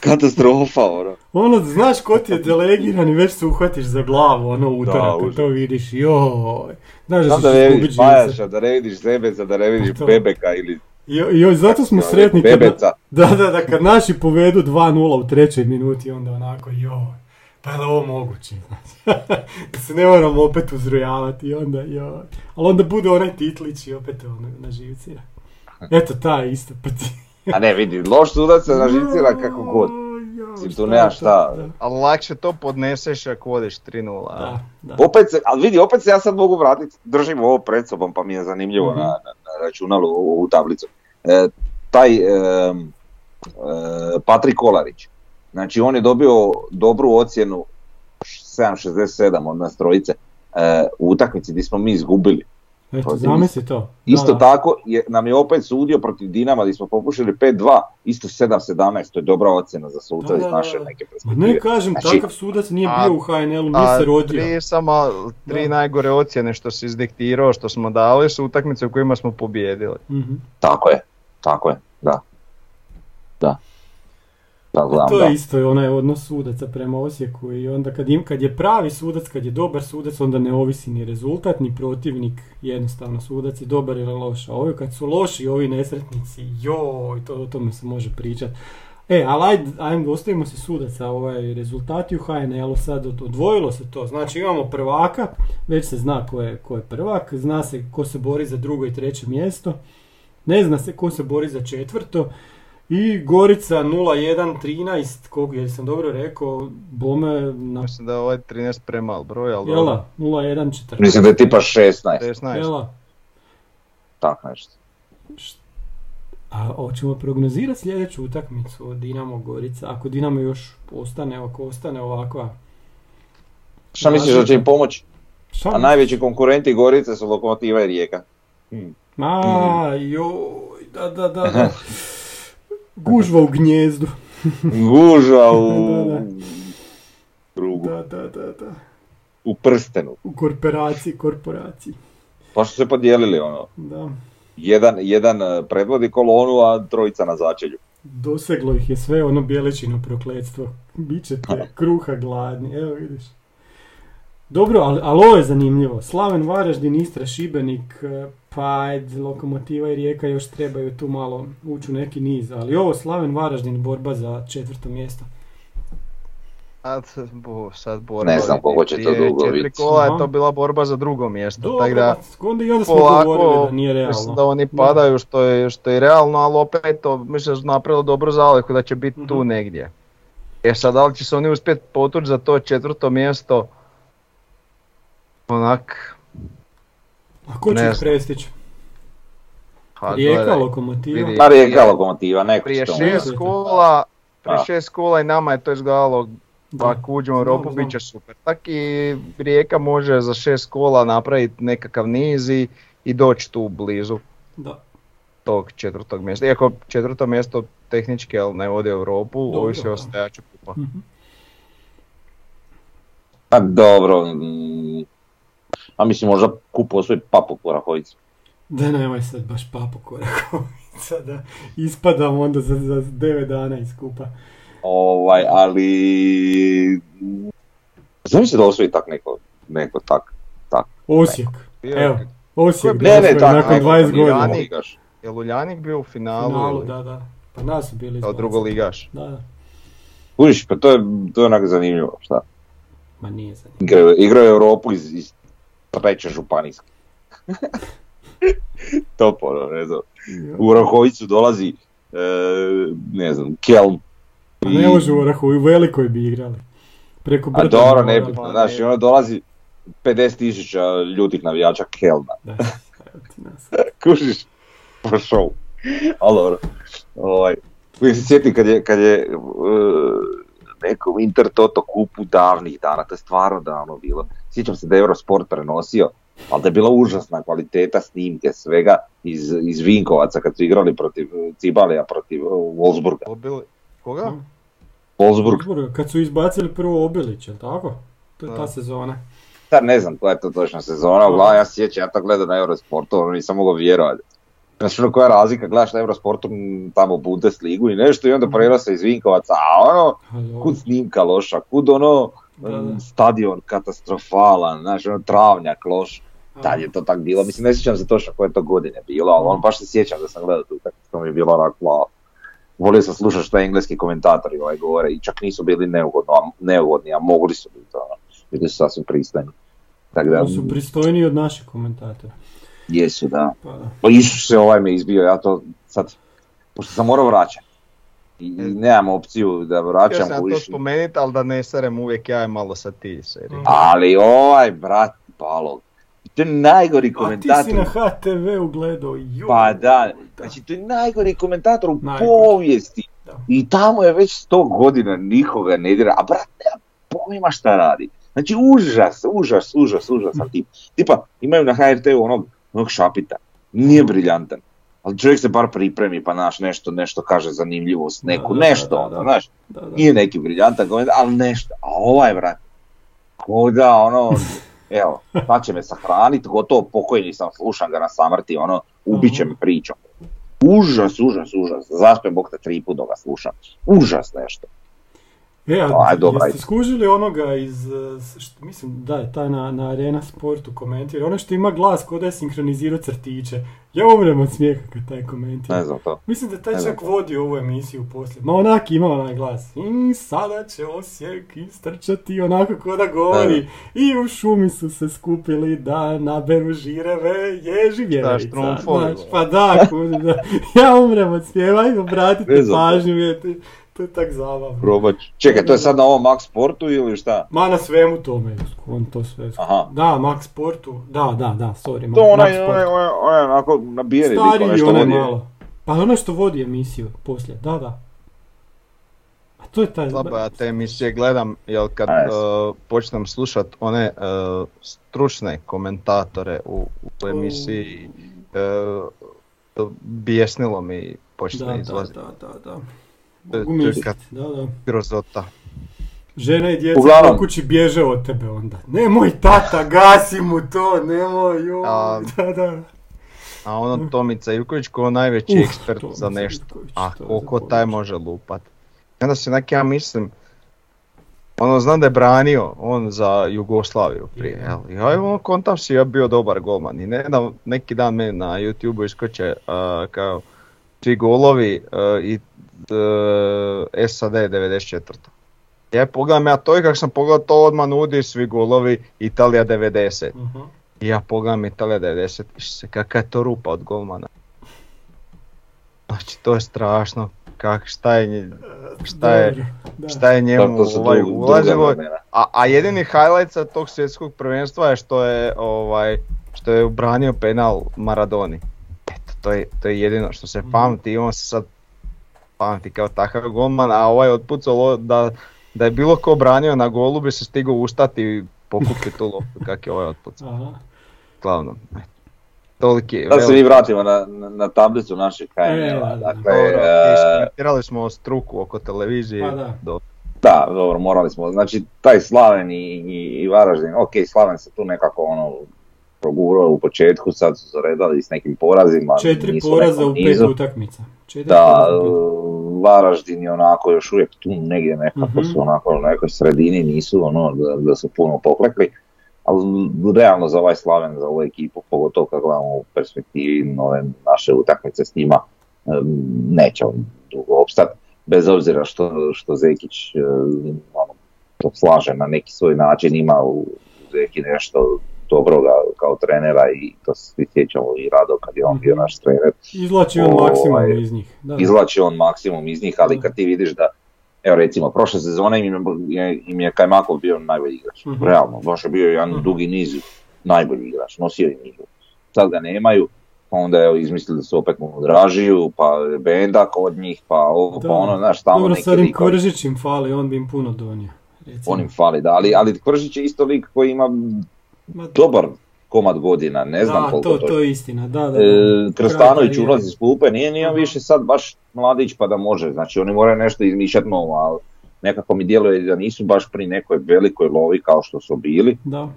katastrofa, ono. Ono, znaš ko ti je delegiran i već se uhvatiš za glavu, ono utorak, kad to vidiš, joj. Znaš da Znam da ne vidiš. Bajaša, da ne vidiš Zebeca, da ne vidiš Pa. Bebeka ili Jo, joj, zato smo sretni kad, da, da, da, kad naši povedu 2-0 u trećoj minuti, onda onako, joj, pa je li ovo moguće, znači, da se ne moramo opet uzrujavati, i onda, joj, ali onda bude onaj titlić i opet ono, na živcira. Eto, ta isto, pa ti... A ne vidi, loš sudac se nažicira kako god. Mislim, tu nema šta. Ali lakše to podneseš ako vodiš 3-0. a? da, da. Opet se, ali vidi, opet se ja sad mogu vratiti, držim ovo pred sobom pa mi je zanimljivo Mhm. na, na, na računalu ovu, tablicu. E, taj em, e, Patrik Kolarić, znači on je dobio dobru ocjenu 7.67 od nas trojice e, u utakmici gdje smo mi izgubili. Eto, zamisli to. Isto da. tako je, nam je opet sudio protiv Dinama gdje smo popušili 5-2, isto 7-17, to je dobra ocjena za suca iz naše neke perspektive. ne kažem, Znači- takav sudac nije A- bio u HNL-u, A nije se rodio. tri, samo tri Da. najgore ocjene što si izdiktirao, što smo dali, su utakmice u kojima smo pobijedili. Mhm. Tako je, tako je, da. Da. Da, znam, To da. je isto onaj odnos sudaca prema Osijeku i onda kad, im, kad je pravi sudac, kad je dobar sudac, onda ne ovisi ni rezultat, ni protivnik, jednostavno sudac je dobar ili loš. A ovi kad su loši, ovi nesretnici, joj, to, o tome se može pričati. E, ali ajde, ajde, ostavimo se sudaca, ovaj, rezultati u HNL-u sad od- odvojilo se to. Znači imamo prvaka, već se zna ko je, ko je prvak, zna se ko se bori za drugo i treće mjesto, ne zna se ko se bori za četvrto, i Gorica 0113, koliko je sam dobro rekao, bome na Mislim da je ovaj 13 premal broj, ali jela 0114. Mislim da je tipa 16, 16. Jela. tak nešto. A hoćemo prognozirati sljedeću utakmicu Dinamo Gorica, ako Dinamo još ostane, ako ostane ovakva. Šta misliš da će im pomoći? Šta A misliš? najveći konkurenti Gorice su Lokomotiva i Rijeka. A, joj, da, da, da, da. Gužva u gnjezdu. Guža u Da, da. Da, da, da, da. u prstenu. U korporaciji, korporaciji. Pa su se podijelili ono. Da. Jedan, jedan eh, predvodi kolonu, a trojica na začelju. Doseglo ih je sve ono bijeličino prokletstvo. Bićete kruha gladni, evo vidiš. Dobro, ali, ali ovo je zanimljivo. Slaven Varaždin, Istra, Šibenik, pa Lokomotiva i Rijeka još trebaju tu malo ući u neki niz. Ali ovo Slaven Varaždin, borba za četvrto mjesto. Sad, bo, sad borba. Ne znam koliko će to dugo četiri biti. kola je to bila borba za drugo mjesto. Dobro, tako da, onda i onda smo polako, govorili da nije mislim realno. da oni padaju što je, što je realno, ali opet to, mislim da su napravili dobru zalihu da će biti tu Mhm. negdje. E sad, da li će se oni uspjeti potući za to četvrto mjesto? Onak, A ko će ih prestići? Rijeka, Lokomotiva? Ma Rijeka Lokomotiva, neko Prije će to šest kola, prije A. šest kola i nama je to izgledalo Da. Pa ako uđemo u Europu bit će super. Tak i Rijeka može za šest kola napraviti nekakav niz i, i doći tu blizu. Da. tog četvrtog mjesta. Iako četvrto mjesto tehnički ali ne vodi Europu, Dobro, ovisi da. o stajaču kupa. Mhm. Pa dobro, a mislim možda kupu osvoji papu po Rahovici. Da nemoj sad baš papu korakovica da ispadam onda za, za 9 dana iz kupa. Ovaj, ali... Znam se da osvoji tak neko, neko tak, tak. Osijek. Bio- Evo, Osijek je Ne, ne, osvoji tak, nakon neko 20 godina. Ligaš. Je li Uljanik bio u finalu, Finalu, da, da. Pa nas su bili kao izbacili. drugoligaš? Da, da. Kužiš, pa to je, to je onak zanimljivo, šta? Ma nije za njih. Igraju, igraju Europu iz, iz treće županijske. to ono, ne znam. U Rahovicu dolazi, e, ne znam, Kelm. Pa ne može u Orahu, u velikoj bi igrali. Preko A brda dobro, bi ne bitno, znaš, i ono dolazi 50 tisuća ljutih navijača Kelma. Kužiš? Pa show. Ali dobro. Ovaj, se sjetim kad je, kad je uh, neko Inter Toto kupu davnih dana, to je stvarno davno bilo. Sjećam se da je Eurosport prenosio, ali da je bila užasna kvaliteta snimke svega iz, iz Vinkovaca kad su igrali protiv Cibalija, protiv uh, Wolfsburga. Obili... Koga? Wolfsburg, Wolfsburga, Kad su izbacili prvo Obilić, jel tako? To je ta sezona. sad ne znam koja je to točna sezona, uglavnom ja se sjećam, ja to gledam na Eurosportu, ono nisam mogao vjerovati. Znači koja je razlika, gledaš na Eurosportu tamo Bundesligu i nešto i onda prenose iz Vinkovaca, a ono, kud snimka loša, kud ono, Da, stadion katastrofalan, znaš ono travnjak loš. Tad je to tak bilo, mislim ne sjećam se točno koje je to godine bilo, ali on baš se sjećam da sam gledao tu, to mi je bilo onak wow. Volio sam slušati što engleski komentatori ovaj govore i čak nisu bili neugodno, a, neugodni, a mogli su biti ono, bili su sasvim pristojni. Tako da, su pristojniji od naših komentatora. Jesu da. Pa da. Pa Isuse, ovaj me izbio, ja to sad, pošto sam morao vraćati. I, i nemam opciju da Htio vraćam sam ja to kužiš. spomenuti, ali da ne serem uvijek ja je malo sa ti serije. Ali ovaj, brat, balog. To je najgori A ti komentator. si na HTV ugledao, ju. Pa da, znači to je najgori komentator u Najgori. povijesti. Da. I tamo je već sto godina nikoga ne dira, a brat nema pojma šta radi. Znači užas, užas, užas, užasan tip. Tipa, imaju na HRT-u onog, onog šapita, nije briljantan. Ali čovjek se bar pripremi pa naš nešto, nešto kaže zanimljivost, neku, Da, da, nešto, da, ono, znaš. Nije neki briljantan ali nešto. A ovaj, brat, ko da, ono, evo, sad će me sahraniti, gotovo pokojni sam, slušam ga na samrti, ono, ubit će me pričom. Užas, užas, užas. Zaspem Bog te tri put dok ga slušam. Užas nešto. E, a Aj, dobra, jeste skužili onoga iz, eh, s- št- mislim, da je taj na, na Arena Sportu komentira, ono što ima glas ko da je sinkronizirao crtiće. Ja umrem od smijeha kad taj komentira. Ne znam to. Mislim da taj Ne čak vodi ovu emisiju poslije. Ma onak ima onaj glas. I sada će Osijek istrčati onako ko da govori. I u šumi su se skupili da naberu žireve ježi vjerica. pa da, kuži, da. Ja umrem od smijeha, ajde obratite pažnju, vidite. To je tak zabavno. Probat ću. Čekaj, to je sad na ovom Max Sportu ili šta? Ma na svemu tome, on to sve. Aha. Da, Max Sportu, da, da, da, sorry, To onaj, onaj, onaj, onaj, onako nabijeni lik, Stariji onaj što onaj vodi. malo. Pa ono što vodi emisiju poslije, da, da. A to je taj... Slabo ja te emisije gledam, jer kad uh, počnem slušat one uh, stručne komentatore u, u emisiji, uh, bijesnilo mi počne Da, da, izlaziti. da, da, da. Je- Mogu je kad- da, da. Grozota. Žena i djeca Uglavnom. po kući bježe od tebe onda. Nemoj tata, gasi mu to, nemoj, joj, A- da, da. A ono Tomica Ivković ko najveći Uh, ekspert Tomica za nešto. Ivković, A je koliko taj može lupat. Onda se onak ja mislim, ono znam da je branio on za Jugoslaviju prije, Je. jel? I aj on kontam si ja bio dobar golman. I ne znam, neki dan meni na YouTube iskoče kao svi golovi i e, SAD 94. Ja pogledam ja to i kako sam pogledao to odmah nudi svi golovi Italija 90. Mhm. I ja pogledam Italija 90 i se kakva je to rupa od golmana. Znači to je strašno, kak, šta je, nje- šta je, šta je njemu ovaj, ulazilo. A, a jedini highlight sa tog svjetskog prvenstva je što je ovaj što je ubranio penal Maradoni. Eto, to je, to je jedino što se Mhm. pamti i on se sad pamti kao takav golman, a ovaj otpucalo da, da je bilo ko branio na golu bi se stigao ustati i pokupiti tu loptu kak je ovaj otpucao. Glavno, eto. toliki Da se mi vratimo na, na, na tablicu našeg E, HNL-a. da. Dakle, Dobro, e, iskomentirali smo struku oko televizije. Pa da. Do- Da, dobro, morali smo. Znači, taj Slaven i, i, i Varaždin, ok, Slaven se tu nekako ono progurao u početku, sad su zaredali s nekim porazima. Četiri nisu poraza u pet utakmica. Četiri Da, Varaždin je onako još uvijek tu negdje nekako Mhm. su onako u nekoj sredini, nisu ono da, da su puno poklekli. Ali realno za ovaj Slaven, za ovu ekipu, pogotovo kad gledamo u perspektivi nove naše utakmice s njima, e, neće on dugo opstati. Bez obzira što, što Zekić e, ono, to slaže na neki svoj način, ima u Zeki nešto dobroga kao trenera i to se svi sjećamo i rado kad je on bio Mhm. naš trener Izvlači on Ovaj, maksimum iz njih. Da. izvlači on maksimum iz njih, ali kad ti vidiš da, evo recimo, prošle sezone im je, im je Kajmakov bio najbolji igrač, Mhm. realno, baš je bio jedan Mhm. dugi niz najbolji igrač, nosio im igru. Sad ga nemaju, pa onda evo izmislili da su opet mu dražiju, pa je Benda kod njih, pa ovo, Da. pa ono, znaš, tamo Dobro, neki sad im im fali, on bi im puno donio. Recimo. On im fali, da, ali, ali Kvržić je isto lik koji ima Ma, dobar komad godina, ne znam da, koliko to, to, je istina, da, da. da. E, Krstanović ulazi s klupe, nije ni on Aha. više sad baš mladić pa da može, znači oni moraju nešto izmišljati novo, ali nekako mi djeluje da nisu baš pri nekoj velikoj lovi kao što su bili, Da.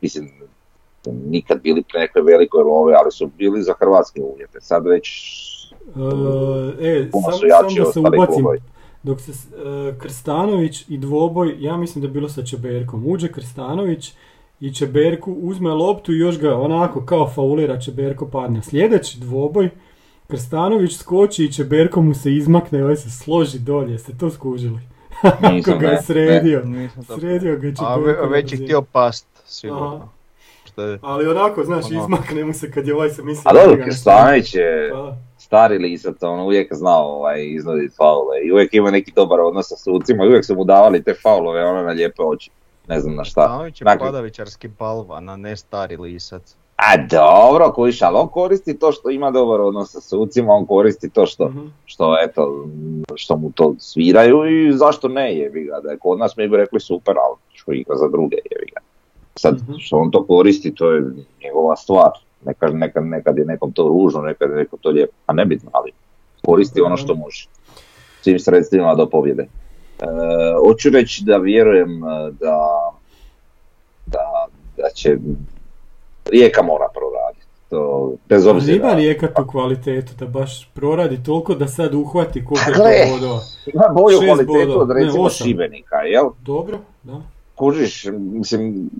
mislim nikad bili pri nekoj velikoj lovi, ali su bili za hrvatske uvjete, sad već E, e, puno sam, su sam jači da se ubacim. Dok se e, Krstanović i dvoboj, ja mislim da je bilo sa Čeberkom, uđe Krstanović i Čeberku uzme loptu i još ga onako kao faulira Čeberko padne. Sljedeći dvoboj, Krstanović skoči i Čeberko mu se izmakne i ovaj se složi dolje, jeste to skužili? Kako ga je ne, sredio, Nisam to- sredio ga je A Čeberko. na već je htio past, Aha. sigurno. Je, Ali onako, znaš, Ono. izmakne mu se kad je ovaj se misli... A dobro, Krstanović je Pa stari lisac, on uvijek znao ovaj, iznuditi faule i uvijek ima neki dobar odnos sa sucima i uvijek su mu davali te faulove ono na lijepe oči, ne znam na šta. Stanović je Dakle, padavičarski balvan, a ne stari lisac. A dobro, kojiš, ali on koristi to što ima dobar odnos sa sucima, on koristi to što, Mhm. što, eto, što mu to sviraju i zašto ne jebi ga, da je kod nas mi bi rekli super, ali igra za druge jebi ga. Sad, Mhm. što on to koristi, to je njegova stvar. Nekad, nekad, nekad je nekom to ružno, nekad je nekom to lijepo, a nebitno, ali koristi ono što može. Svim sredstvima do pobjede. E, hoću reći da vjerujem e, da, da, da će Rijeka mora proraditi. To, bez Ali obzira. ima Rijeka tu kvalitetu da baš proradi toliko da sad uhvati koliko je bodova. Ima bolju kvalitetu od recimo. Šibenika, jel? Dobro, da. Kužiš, mislim,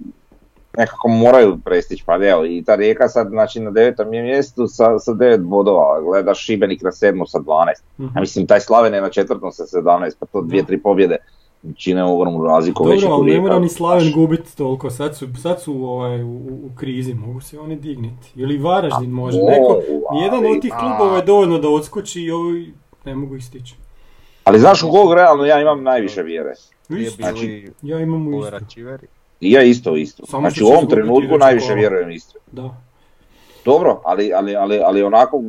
nekako moraju prestići, pa evo, i ta rijeka sad, znači na devetom je mjestu sa, sa devet bodova, gledaš Šibenik na sedmu sa 12. Mhm. A mislim, taj Slaven je na četvrtom sa 17, pa to dvije, tri pobjede čine ogromnu razliku. Dobro, ali ne mora ni Slaven gubiti toliko, sad su, sad su ovaj, u, u krizi, mogu se oni digniti. Ili Varaždin A može, neko, nijedan ali- od tih klubova je dovoljno da odskoči i ovi ne mogu ih stići. Ali znaš u kog realno ja imam najviše vjere? Znači, ja imam u isto. I ja isto, isto. Samo znači u će ovom trenutku najviše kolo. vjerujem isto. da. Dobro, ali, ali, ali, ali onako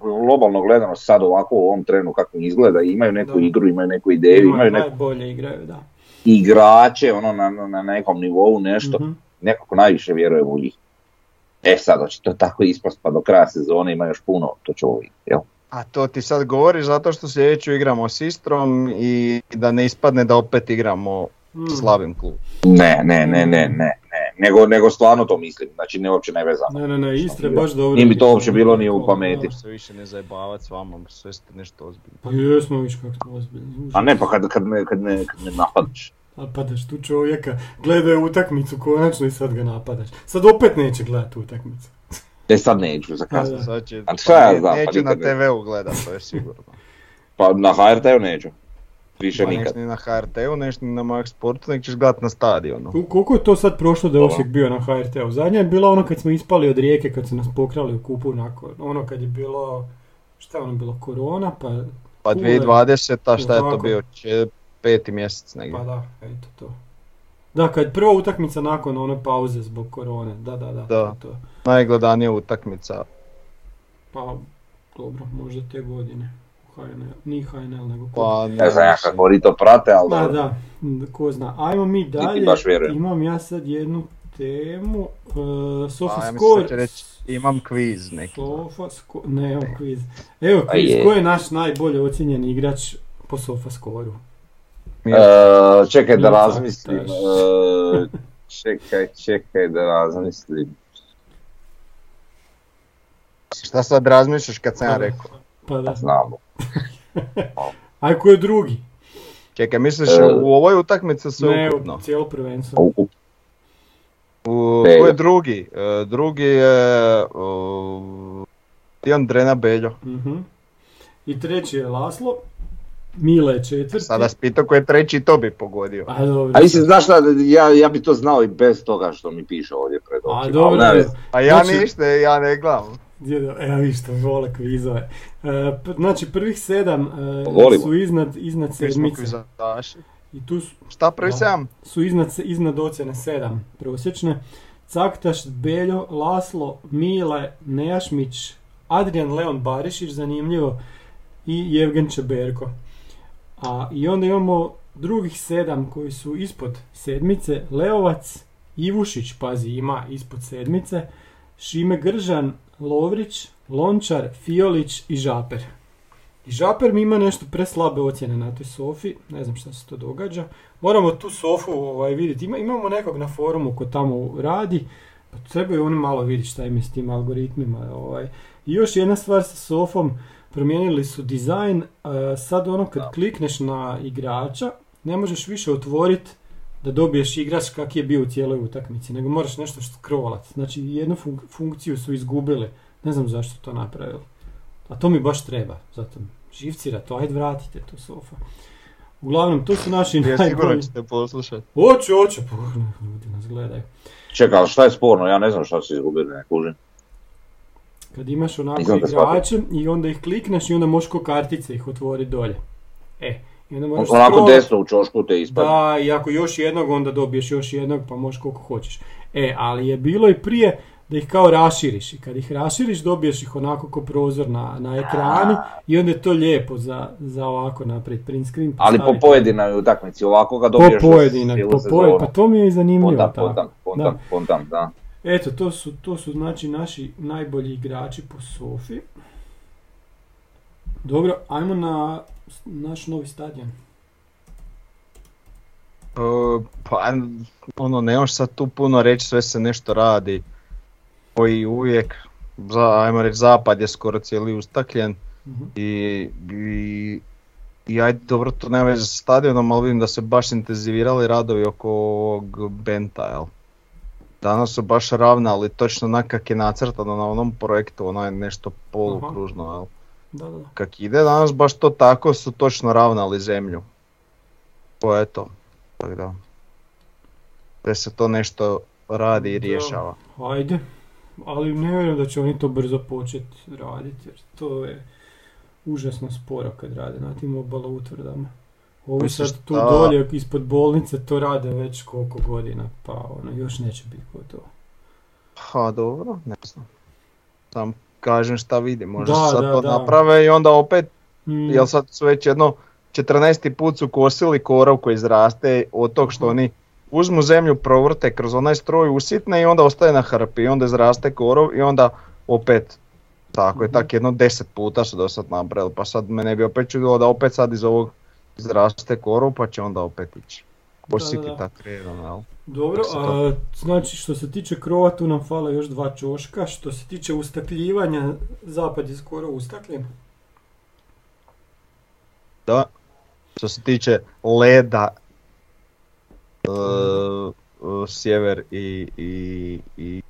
globalno gledano sad ovako u ovom trenu kako izgleda, imaju neku Da. igru, imaju neku ideju, Ima, imaju neku najbolje igraju, da. igrače ono na, na- nekom nivou nešto, Mhm. nekako najviše vjerujem u njih. E sad, hoće to tako ispast pa do kraja sezone ima još puno, to ćemo vidjeti, jel? A to ti sad govoriš zato što sljedeću igramo s Istrom i da ne ispadne da opet igramo Mm. slabim klub. Ne, ne, ne, ne, ne, ne, nego, nego stvarno to mislim, znači ne uopće ne vezano. Ne, ne, ne, Istra je baš dobro. Nije mi to uopće bilo ni u pameti. Se više ne zajebavat s vama, sve ste nešto ozbiljno. Pa jesmo, viš kako smo ozbiljni. A ne, pa kad, kad, me, kad, me, kad me napadaš. A padaš tu čovjeka, gledao je utakmicu konačno i sad ga napadaš. Sad opet neće gledati utakmicu. E sad neću, za kasno. Da. Sad će, A šta ja ne- znam, pa neću na nikad ne- TV-u gledat, to je sigurno. Pa na HRT-u neću. Više Pa nikad. ni na HRT-u, neš ni na Max Sportu, nek ćeš gledat na stadionu. Ko- Koliko je to sad prošlo da je. Osijek bio na HRT-u? Zadnja je bila ono kad smo ispali od rijeke, kad su nas pokrali u kupu nakon. Ono kad je bilo, šta je ono bilo, korona, pa... Pa Kule. 2020, šta je to bio, Če- peti mjesec negdje. Pa da, eto to. Da, kad prva utakmica nakon one pauze zbog korone, da, da, da, Da. to. Najgledanija utakmica. Pa, dobro, možda te godine. HNL, nije HNL, nego... Pa Ne znam ja kako oni to prate, ali da, m, ko zna. Ajmo mi dalje, baš imam ja sad jednu temu. Uh, Sofa A, ja da će reći, imam kviz neki. Sofa Score, ne, evo kviz. Evo kviz, je. ko je naš najbolje ocjenjeni igrač po Sofa Scoreu? E, čekaj da razmislim. e, čekaj, čekaj da razmislim. Šta sad razmišljaš kad sam ja rekao? Pa da. Znamo. Aj, ko je drugi? Čekaj, misliš E, u ovoj utakmici sve Ne, ukupno? u cijelo prvenstvo. U- ko je drugi? E, drugi je... Uh, Dion Drena Beljo. Mhm. I treći je Laslo. Mile je četvrti. Sada vas pitao ko je treći, to bi pogodio. A dobro. A mislim, znaš šta, ja, ja bi to znao i bez toga što mi piše ovdje pred A očima. dobro, ali ne. A ja Znači- ništa, ja ne gledam. Djedo, evo vi što vole kvizove. E, znači prvih sedam e, Volimo. su iznad, iznad sedmice. I tu su, Šta prvi Da. sedam? su iznad, iznad ocjene sedam prosječne. Caktaš, Beljo, Laslo, Mile, Nejašmić, Adrian Leon Barišić, zanimljivo, i Jevgen Čeberko. A, I onda imamo drugih sedam koji su ispod sedmice, Leovac, Ivušić, pazi, ima ispod sedmice, Šime Gržan, Lovrić, Lončar, Fiolić i Žaper. I Žaper mi ima nešto preslabe ocjene na toj Sofi, ne znam šta se to događa. Moramo tu Sofu ovaj, vidjeti, Ima, imamo nekog na forumu ko tamo radi, pa trebaju oni malo vidjeti šta im je s tim algoritmima. Ovaj. I još jedna stvar sa Sofom, promijenili su dizajn, e, sad ono kad klikneš na igrača, ne možeš više otvoriti da dobiješ igrač kak je bio u cijeloj utakmici, nego moraš nešto scrollat. Znači jednu fun- funkciju su izgubili, ne znam zašto to napravili. A to mi baš treba, zato živcira to, ajde vratite to sofa. Uglavnom, to su naši Ja sigurno najbolji. ćete poslušati. Oće, oće, pa ljudi nas gledaju. Čekaj, ali šta je sporno? Ja ne znam šta su izgubili, ne kužim. Kad imaš onako igrače i onda ih klikneš i onda možeš ko kartice ih otvoriti dolje. E, i onda možeš Onako desno u čošku te ispadne. Da, i ako još jednog, onda dobiješ još jednog, pa možeš koliko hoćeš. E, ali je bilo i prije da ih kao raširiš i kad ih raširiš dobiješ ih onako ko prozor na, na ekrani i onda je to lijepo za, za ovako napraviti print screen. Ali po pojedinoj utakmici ovako ga Po dobiješ za pojedinoj, po pojedinoj, pa to mi je i zanimljivo. Pontam, tako. pontam, pontam, pontam, da. Eto, to su, to su znači naši najbolji igrači po Sofi. Dobro, ajmo na naš novi stadion. E, pa, ono, nemaš sad tu puno reći, sve se nešto radi. Koji uvijek, za, ajmo reći, zapad je skoro cijeli ustakljen. Mhm. I, i, i ajde, dobro, to nema veze sa stadionom, ali vidim da se baš intenzivirali radovi oko ovog Benta, jel? Danas su baš ravnali točno onak kak je nacrtano na onom projektu, ono je nešto polukružno, jel? Da, da. Kak ide danas baš to tako su točno ravnali zemlju. To je to. Tako da. Da se to nešto radi i Da. rješava. Ajde, ali ne vjerujem da će oni to brzo početi raditi, jer to je užasno sporo kad rade na tim obalo utvrdama. Ovi sad tu da- dolje ispod bolnice to rade već koliko godina, pa ono, još neće biti gotovo. Ha, dobro, ne znam. Sam kažem šta vidim, možda Da, sad da, to da. naprave i onda opet, Mm, jel sad su već jedno 14. put su kosili korov koji izraste od tog što Mhm. oni uzmu zemlju, provrte kroz onaj stroj usitne i onda ostaje na hrpi i onda izraste korov i onda opet tako je, Mhm. tak jedno 10 puta su do sad napravili, pa sad me ne bi opet čudilo da opet sad iz ovog izraste korov pa će onda opet ići. Da. tako redom, jel? Dobro, a, znači što se tiče krova tu nam fale još dva čoška, što se tiče ustakljivanja, zapad je skoro ustakljen. Da. Što se tiče leda, e, e, sjever i, i, i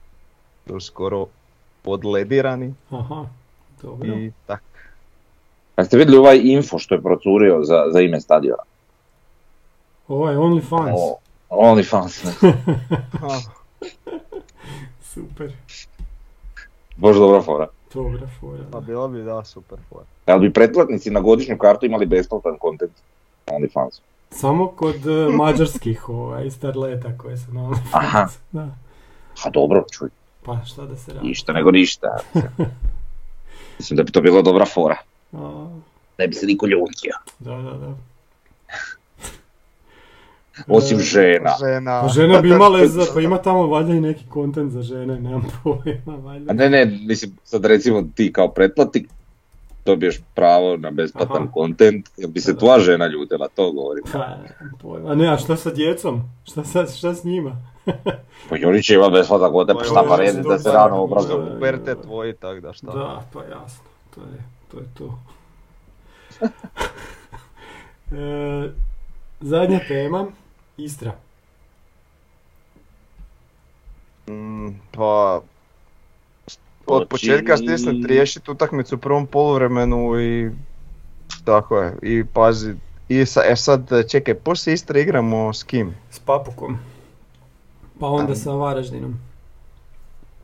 su skoro podledirani Aha, dobro. i tak. A ste vidjeli ovaj info što je procurio za, za ime stadiona? Ovaj OnlyFans, O, OnlyFans. Ha, super, Bož dobra fora. dobra fora. Pa da. bilo bi da super for. Jel bi pretplatnici na godišnju kartu imali besplatan kontent na OnlyFans? Samo kod e, mađarskih ovaj, starleta koje su na OnlyFans. Aha. Da. A dobro, čuj, Pa šta da se radi? ništa nego ništa. Mislim da bi to bila dobra fora. A, Ne bi se niko ljutio. da, da, da. Osim žena. Žena. Pa žene bi imale, za, pa ima tamo valjda i neki kontent za žene, nemam pojma, valjda. A ne, ne, mislim, sad recimo ti kao pretplatnik dobiješ pravo na besplatan Aha. kontent, jel bi se tvoja žena ljutila, to govorim. Pa, pojma. A ne, a šta sa djecom? Šta, sa, šta s njima? Pa će imati besplatan kontent, pa Pa šta pa redi da se rano obrazuju. Da. Uberte tvoji, tak da šta. Da, pa jasno, to je to. Je to. e, zadnja tema, Istra. Mm, pa... Od početka stisnut riješiti utakmicu u prvom poluvremenu i... Tako je, i pazi... I sa, e sad, čekaj, poslije Istre igramo s kim? S Papukom. Pa onda sa Varaždinom.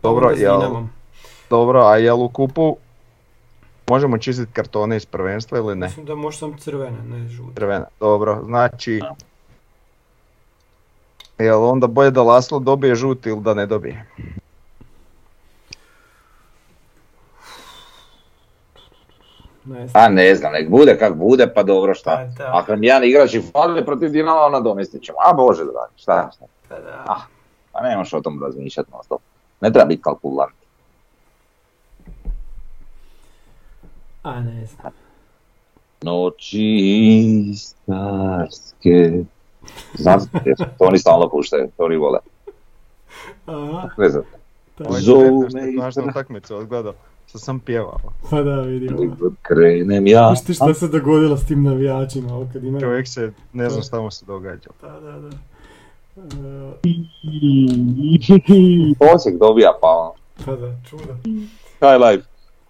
Pa Dobro, jel, dobro, a jel u kupu možemo čistiti kartone iz prvenstva ili ne? Mislim da može sam crvene, ne žute. Crvena, dobro, znači... Jel onda bolje da Laslo dobije žuti ili da ne dobije? Ne znam. A ne znam, nek bude kak bude, pa dobro Pa šta. da, Ako nam jedan igrač i fali protiv Dinama, nadomestit ćemo. A bože dragi, šta, šta. pa da. Ah. Pa ne možeš o tom razmišljati non stop. Ne treba biti kalkulant. A ne znam. Noći starske. Znam to oni stalno puštaju, to oni vole. Aha, Ne znam. Zovu me Istra. utakmicu odgledao, što sam pjevao. Pa da, vidim. Krenem ja. Znaš ti šta se dogodilo s tim navijačima, ovo kad imaju... Čovjek se, ne znam šta mu se događa. Da, da, da. E, Osijek dobija pa ono. pa da, čudo. High life.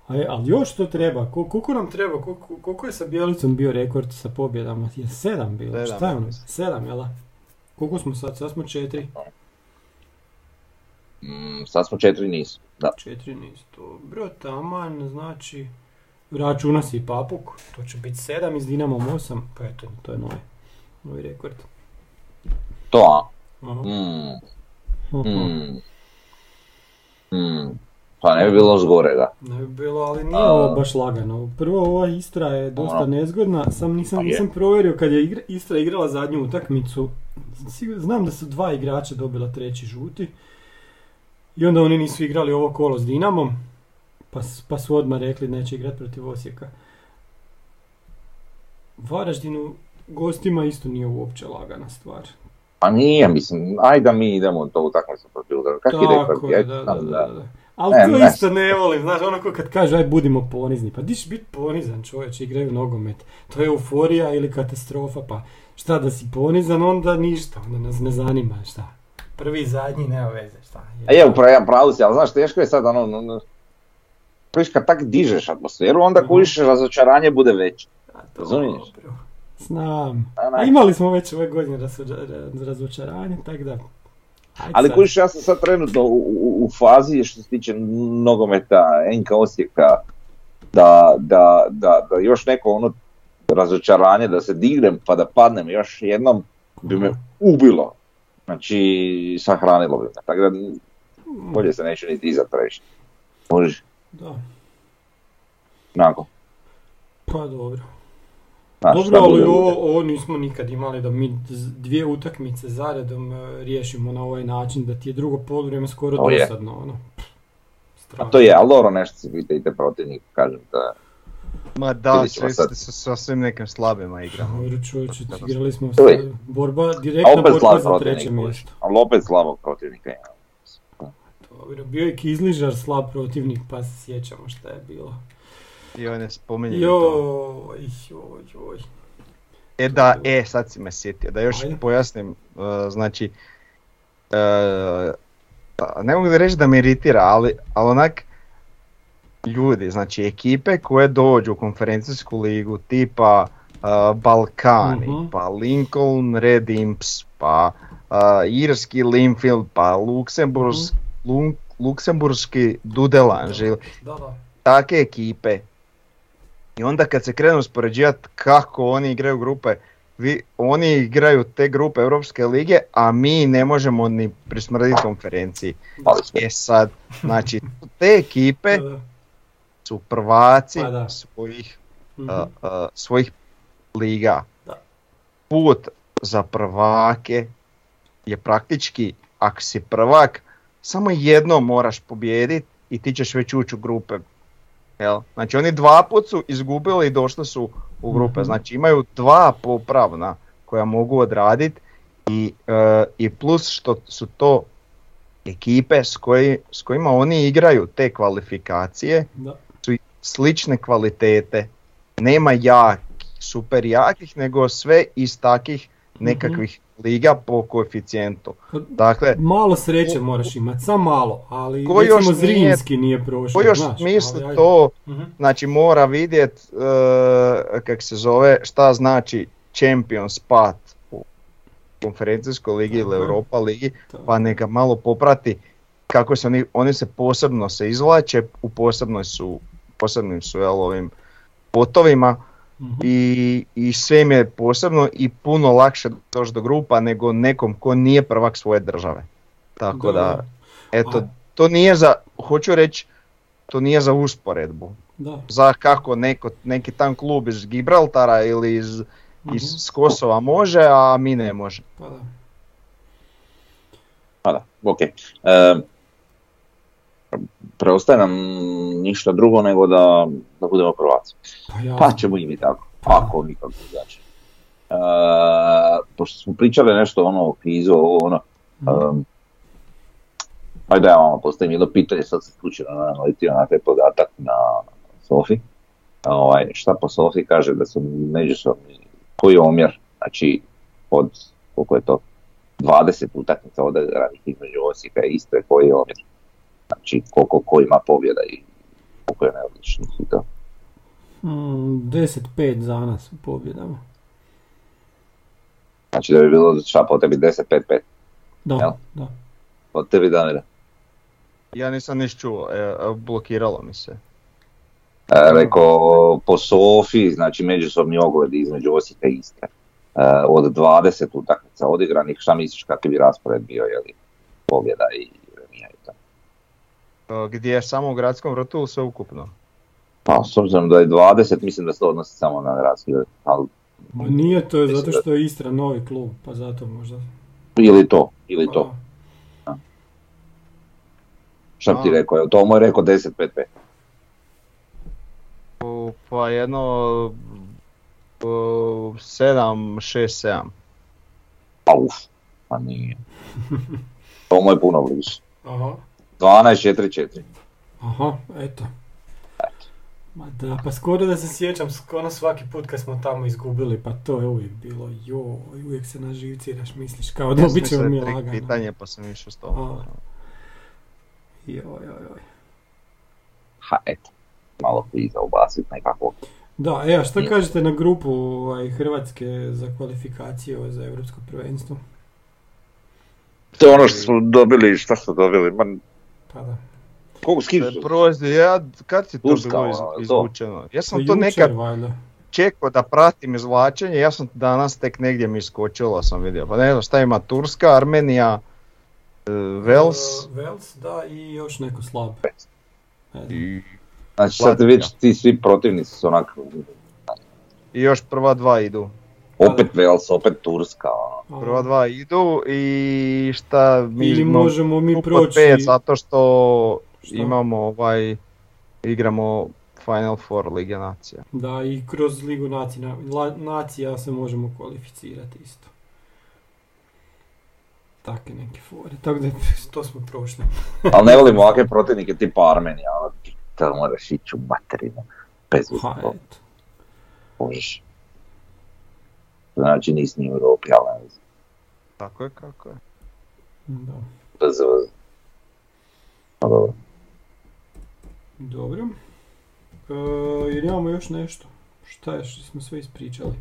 A je, ali još to treba, Kol- koliko nam treba, koliko, koliko je sa Bjelicom bio rekord sa pobjedama? Je sedam bilo, Sedam, šta je ono? Sedam, jel da? Koliko smo sad? Sad smo četiri. Mm, sad smo četiri nisu. Da. Četiri nisu to. Bro, taman, znači... Računa si i papuk, to će biti sedam i s Dinamom osam, pa eto, to je novi, novi rekord. To, a? Aha. Mm, Aha. mm. Mm. Pa ne bi bilo zgorega. Ne bi bilo, ali nije A- ovo baš lagano. Prvo, ova Istra je dosta Ono. nezgodna, sam nisam, nisam provjerio kad je igra- Istra igrala zadnju utakmicu. Znam da su dva igrača dobila treći žuti. I onda oni nisu igrali ovo kolo s Dinamom, pa, pa su odmah rekli neće igrati protiv Osijeka. Varaždinu gostima isto nije uopće lagana stvar. Pa nije, mislim, ajde da mi idemo u to utakmicu protiv udara. Kak ide je, da, da, da, da- da. Ali Ne, to ne. isto ne volim, znaš, ono ko kad kaže aj budimo ponizni, pa diš bit ponizan čovječ, igraju nogomet, to je euforija ili katastrofa, pa šta da si ponizan, onda ništa, onda nas ne zanima šta. Prvi, zadnji, nema veze, šta. Je, pravi, pravi si, ali znaš, teško je sad ono, ono, ono Kužiš, kad tak dižeš atmosferu, onda Mhm. kužiš razočaranje bude veće. Razumiješ? Znam. A, imali smo već ove godine razoča- ra- razočaranje, tako da... Ali kužiš, ja sam sad trenutno u, u, u fazi što se tiče nogometa NK Osijeka, da, da, da, da još neko ono razočaranje, da se dignem pa da padnem još jednom, bi me ubilo. Znači, sahranilo bi me. Tako da, bolje se neću niti izatrešiti. Možeš, Da, onako. pa dobro. Znaš, Dobro, šta ali ovo, ovo nismo nikad imali da mi dvije utakmice zaredom e, riješimo na ovaj način, da ti je drugo poluvrijeme skoro To je. dosadno, ono. A to je, ali dobro, nešto se pitajte protivnik, kažem da. Ma da, sad. ste sa, sa svim nekim slabima igramo. Dobro čovječe, igrali smo je. sa borba, direktna borba za treće protivnik, mjesto. ali opet slabog protivnika ima. Dobro, bio je Kizližar slab protivnik, pa se sjećamo šta je bilo. I spominje to. Joj, joj, joj. E da, e, sad si me sjetio, da još Ajde. pojasnim, uh, znači, uh, ne mogu da reći da me iritira, ali, ali onak, ljudi, znači ekipe koje dođu u konferencijsku ligu tipa uh, Balkani, Mhm. pa Lincoln Red Imps, pa uh, Irski Linfield, pa Luksemburgs, Mhm. Lun- Luksemburški Dudelange, Da, da. take ekipe. I onda kad se krenu uspoređivati kako oni igraju grupe, vi, oni igraju te grupe Europske lige, a mi ne možemo ni prismrditi konferenciji. Sve. E sad, znači, te ekipe su prvaci Pa svojih, Mhm. uh, uh, svojih liga. Da. Put za prvake je praktički, ako si prvak, samo jedno moraš pobijediti i ti ćeš već ući u grupe. Jel? Znači oni dva put su izgubili i došli su u grupe. Mhm. Znači imaju dva popravna koja mogu odraditi i, e, i plus što su to ekipe s, koji, s kojima oni igraju te kvalifikacije Da. su slične kvalitete. Nema jak, super jakih, nego sve iz takih nekakvih liga po koeficijentu. Pa, Dakle, Malo sreće moraš imati, samo malo, ali Ko recimo još nije- Zrinski nije prošao. ko još znaš, misli ali to, Mhm. znači mora vidjet, e, kak se zove, šta znači Champions pad u konferencijskoj ligi ili. Europa ligi, To. pa neka malo poprati kako se oni, oni se posebno se izvlače, u posebnoj su, posebnim su jel, ovim potovima Mhm. i, i sve im je posebno i puno lakše doći do grupa nego nekom ko nije prvak svoje države. Tako da, eto, A- to nije za, hoću reći, to nije za usporedbu. Da. Za kako neko, neki tam klub iz Gibraltara ili iz, iz Mhm. s Kosova može, a mi ne može. Pa da. Pa da, ok. E, preostaje nam ništa drugo nego da, da budemo prvaci. Pa ja. Pa ćemo i mi tako, ako nikako drugačije. E, pošto smo pričali nešto ono o kvizu, ovo ono, um, ajde da ja vama postavim jedno pitanje, sad sam slučajno naletio na taj podatak na Sofi. Ovaj, šta po Sofi kaže da su međusobni, koji je omjer, znači od, koliko je to, 20 utakmica odigranih između Osijeka i Istre, koji je omjer? Znači koliko ko ima pobjeda i koliko je neodličnih i to. Mm, 10-5 za nas u pobjedama. Znači da bi bilo šta po tebi 10-5-5, Da, Jel? da. od tebi Damire. Ja nisam niš čuo, e, blokiralo mi se. E, rekao po Sofi, znači međusobni ogled između Osijeka i Istre. E, od 20 utakmica odigranih, šta misliš kakav bi raspored bio, je li pobjeda i remija i to? E, Gdje je samo u gradskom vrtu ili sve ukupno? Pa s obzirom da je 20, mislim da se to odnosi samo na gradski vrt, ali Ma nije to, Mislim zato što je Istra novi klub, pa zato možda. ili to, ili to. Pa, Šta bi ti A. rekao, je to moj rekao 10-5-5? U, Pa jedno 7, 6, 7. Pa uf, pa nije. To mu je puno bliže. Aha, 12-4-4. aha, eto. Ma da, pa skoro da se sjećam, skoro svaki put kad smo tamo izgubili, pa to je uvijek bilo, joj, uvijek se naživciraš, misliš, kao da bit ćemo mi lagano. pitanje pa sam išao s tobom. A. Joj, joj, joj. Ha, eto. Malo kviza ubacit nekako. Da, e, a šta kažete na grupu ovaj, Hrvatske za kvalifikacije ovaj, za Europsko prvenstvo? To je ono što smo dobili, šta smo dobili, ma Pa da. Koliko skinu E, Prvo, ja, kad si to Turska, bilo izvučeno? Ja sam to nekad čekao da pratim izvlačenje, ja sam danas tek negdje mi iskočilo sam vidio. Pa ne znam šta ima Turska, Armenija, e, Vels Uh, Vels, da, i još neko slab. I, Znači sad već ti svi protivnici su onak, i još prva dva idu. opet Vels, opet Turska, ono. Prva dva idu i šta mi Ili možemo mi proći... pet zato što Šta? imamo ovaj, igramo Final Four Lige Nacija. Da, i kroz Ligu nacija, la- nacija se možemo kvalificirati isto. Takve neke fore, tako da to smo prošli. Ali ne volimo ovakve protivnike tipa Armenija, ono, to moraš ići u materinu, bez Ha, eto. možeš. Znači nisi ni u Europi, ali ne znam, Tako je kako je. Da. bez veze. Pa dobro. Dobro. E, jer imamo još nešto. Šta je što smo sve ispričali?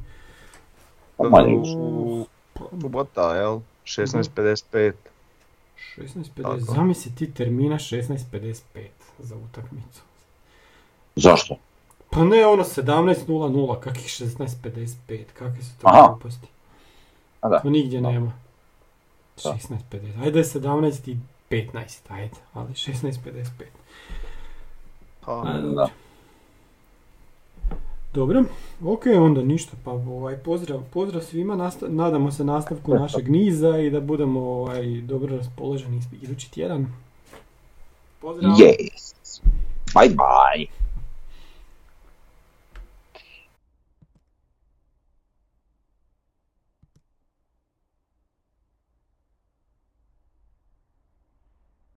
Pa manje subota, jel? 16.55. 16.50. Tako. Zamisli ti termina 16.55 za utakmicu. Zašto? Pa ne ono 17.00, kakih 16.55, kakve su to Aha. gluposti. A da. To nigdje Da. nema. Da. 16.50, ajde 17.15, ajde, ali 16.55. Ha, A, da. dobro. Dobro, ok, onda ništa, pa ovaj, pozdrav, pozdrav svima, nasta- nadamo se nastavku našeg niza i da budemo ovaj, dobro raspoloženi idući tjedan. Pozdrav! Yes. Bye bye.